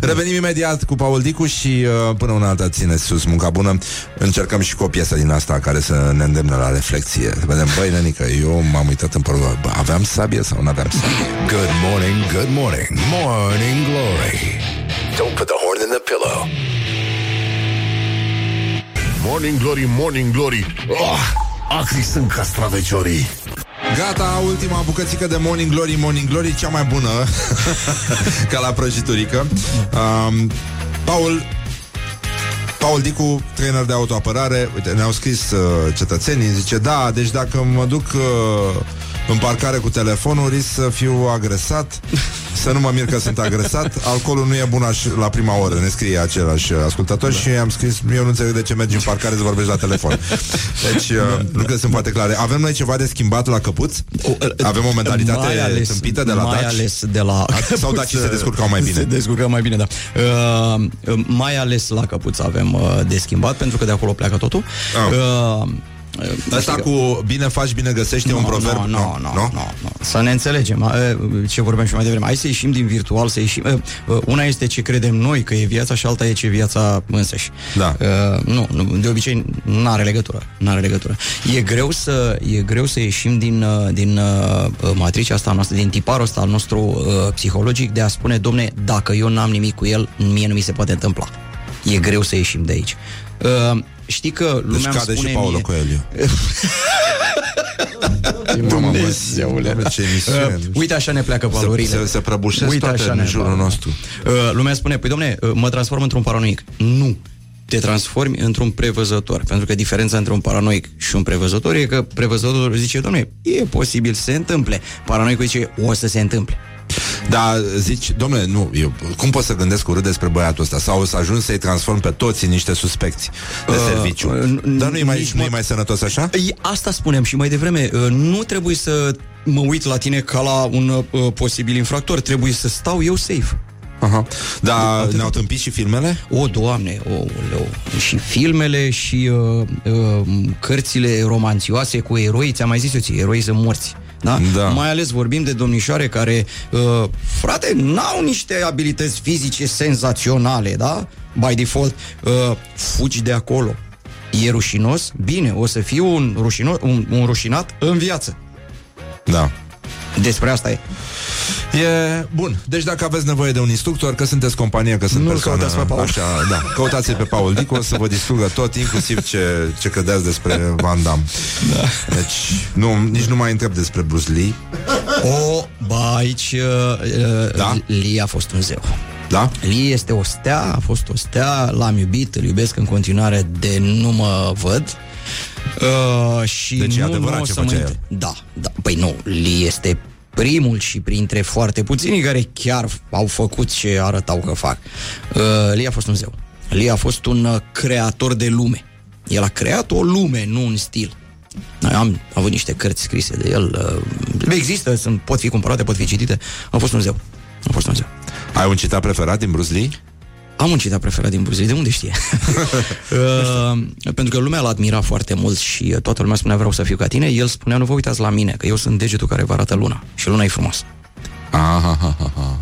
Revenim imediat cu Paul Dicu și uh, până una alta țineți sus munca bună. Încercăm și cu o piesă din asta care să ne îndemne la reflexie. Să vedem, băi, nenică, eu m-am uitat în părul bă, aveam sabie sau nu aveam sabie? Good morning, good morning, morning glory. Don't put the horn in the pillow. Morning Glory, Morning Glory oh, Acri sunt castraveciorii Gata, ultima bucățică de Morning Glory, Morning Glory, cea mai bună, (laughs) ca la prăjiturică. Um, Paul, Paul Dicu, trainer de autoapărare, uite, ne-au scris uh, cetățenii, zice, da, deci dacă mă duc uh, în parcare cu telefonul, risc să fiu agresat, să nu mă mir că sunt agresat, alcoolul nu e bun aș, la prima oră, ne scrie același ascultător da. și am scris, eu nu înțeleg de ce mergi în parcare să vorbești la telefon. Deci, uh, lucrurile sunt foarte clare. Avem noi ceva de schimbat la căpuț? Avem o mentalitate Mai ales- tâmpită de la mai Daci? ales de la Sau Dacii se descurcau mai bine? Se descurcau mai bine, da. Uh, uh, mai ales la căpuț avem uh, de schimbat, pentru că de acolo pleacă totul. Ah. Uh, Asta cu bine faci, bine găsești e un proverb? Nu, nu, nu, nu, nu. Să ne înțelegem. uh, Ce vorbeam și mai devreme. Hai să ieșim din virtual, să ieșim. uh, uh, Una este ce credem noi că e viața și alta e ce e viața însăși. Da. Uh, nu, nu, de obicei nu are legătură. Nu are legătură. E greu să, e greu să ieșim din, uh, din uh, matricea asta noastră, din tiparul ăsta al nostru uh, psihologic de a spune, domne, dacă eu n-am nimic cu el, mie nu mi se poate întâmpla. E greu să ieșim de aici. Uh, știi că lumea Deci îmi cade și spune Paulo mie... Coelho. (laughs) Dumnezeule. Ce emisiune. Uh, uite așa ne pleacă valorile. Se, se, se prăbușesc Uite toate așa în ne jurul valori. nostru. Uh, lumea spune, păi domne, uh, mă transform într-un paranoic. Nu. Te transformi într-un prevăzător. Pentru că diferența între un paranoic și un prevăzător e că prevăzătorul zice, domne, e posibil să se întâmple. Paranoicul zice, o să se întâmple. Da, zici, domnule, nu, eu, cum pot să gândesc urât despre băiatul ăsta? Sau să ajung să-i transform pe toți în niște suspecți de Uh, serviciu. uh, Dar nu e mai, nici nu e mă- mai sănătos așa? Ei, Asta spuneam și mai devreme. uh, Nu trebuie să mă uit la tine ca la un uh, posibil infractor. Trebuie să stau eu safe. Aha. Dar ne-au tâmpit și filmele? O, doamne, o, leu. și filmele și uh, uh, cărțile romanțioase cu eroi, ți-am mai zis eu ție, eroi sunt morți. Da? Da. Mai ales vorbim de domnișoare care, uh, frate, n-au niște abilități fizice senzaționale, da? By default, uh, fugi de acolo. E rușinos? Bine, o să fiu un, rușinos, un, un rușinat în viață. Da. Despre asta e. E bun. Deci dacă aveți nevoie de un instructor, că sunteți companie, că sunt Nu-l persoană căutați pe Paul. așa, da. Căutați pe Paul Dicu, o să vă distrugă tot, inclusiv ce, ce credeți despre Van Damme. Da. Deci, nu, nici nu mai întreb despre Bruce Lee. O, ba, aici uh, Da? uh, Lee a fost un zeu. Da? Lee este o stea, a fost o stea, l-am iubit, îl iubesc în continuare de nu mă văd. Uh, și Deci e nu, adevărat nu o ce să mă făcea inter- Da, da. Păi nu, Lee este primul și printre foarte puțini care chiar au făcut ce arătau că fac. Uh, Lee a fost un zeu. Lee a fost un uh, creator de lume. El a creat o lume, nu un stil. Noi am avut niște cărți scrise de el. Uh, există, sunt, pot fi cumpărate, pot fi citite. A fost un zeu. A fost un zeu. Ai un citat preferat din Bruce Lee? Am un citat preferat din Bruce Lee, de unde știe? (laughs) uh, pentru că lumea l-a admirat foarte mult și uh, toată lumea spunea vreau să fiu ca tine, el spunea nu vă uitați la mine, că eu sunt degetul care vă arată luna și luna e frumoasă. Aha, aha, aha.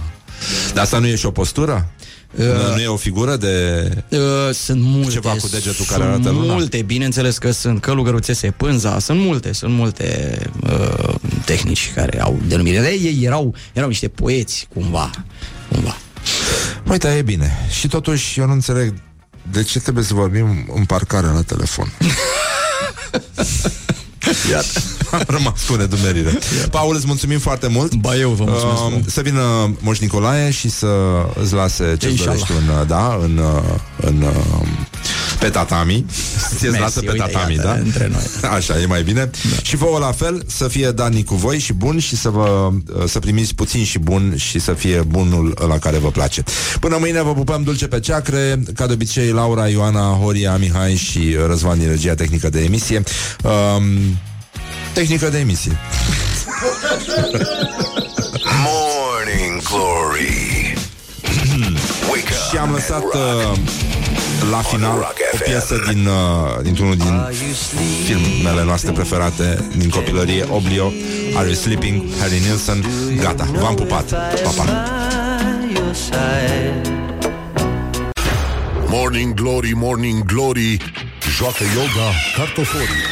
Dar asta nu e și o postură? Uh, nu e o figură de... Uh, sunt multe. Ceva cu degetul care sunt arată luna? multe, bineînțeles că sunt călugăruțese pânza, sunt multe, sunt multe uh, tehnici care au denumire. De ei erau, erau niște poeți, cumva. cumva. Uite, e bine. Și totuși eu nu înțeleg de ce trebuie să vorbim în parcare la telefon. (laughs) Iată, am rămas cu nedumerire. Paul, îți mulțumim foarte mult. Ba eu vă mulțumesc Uh, mult. să vină Moș Nicolae și să îți lase ce Inshallah. dorești în, da, în, uh, în, uh, pe tatami. Ți-ți Mersi, lasă pe uite, tatami, iată, da? între noi. Așa, e mai bine. Da. Și vouă la fel, să fie Dani cu voi și bun și să vă să primiți puțin și bun și să fie bunul la care vă place. Până mâine vă pupăm dulce pe ceacre, ca de obicei Laura, Ioana, Horia, Mihai și Răzvan din regia tehnică de emisie. Um, tehnică de emisie. (laughs) Morning Glory. Wake up Și am lăsat and rock. uh, la final Rock o FM. piesă din, uh, dintr-unul din filmele noastre preferate din copilărie, Oblio, Are You Sleeping, Harry Nilsson. Gata, v-am pupat. Pa, pa. Morning Glory, Morning Glory Joacă yoga cartoforii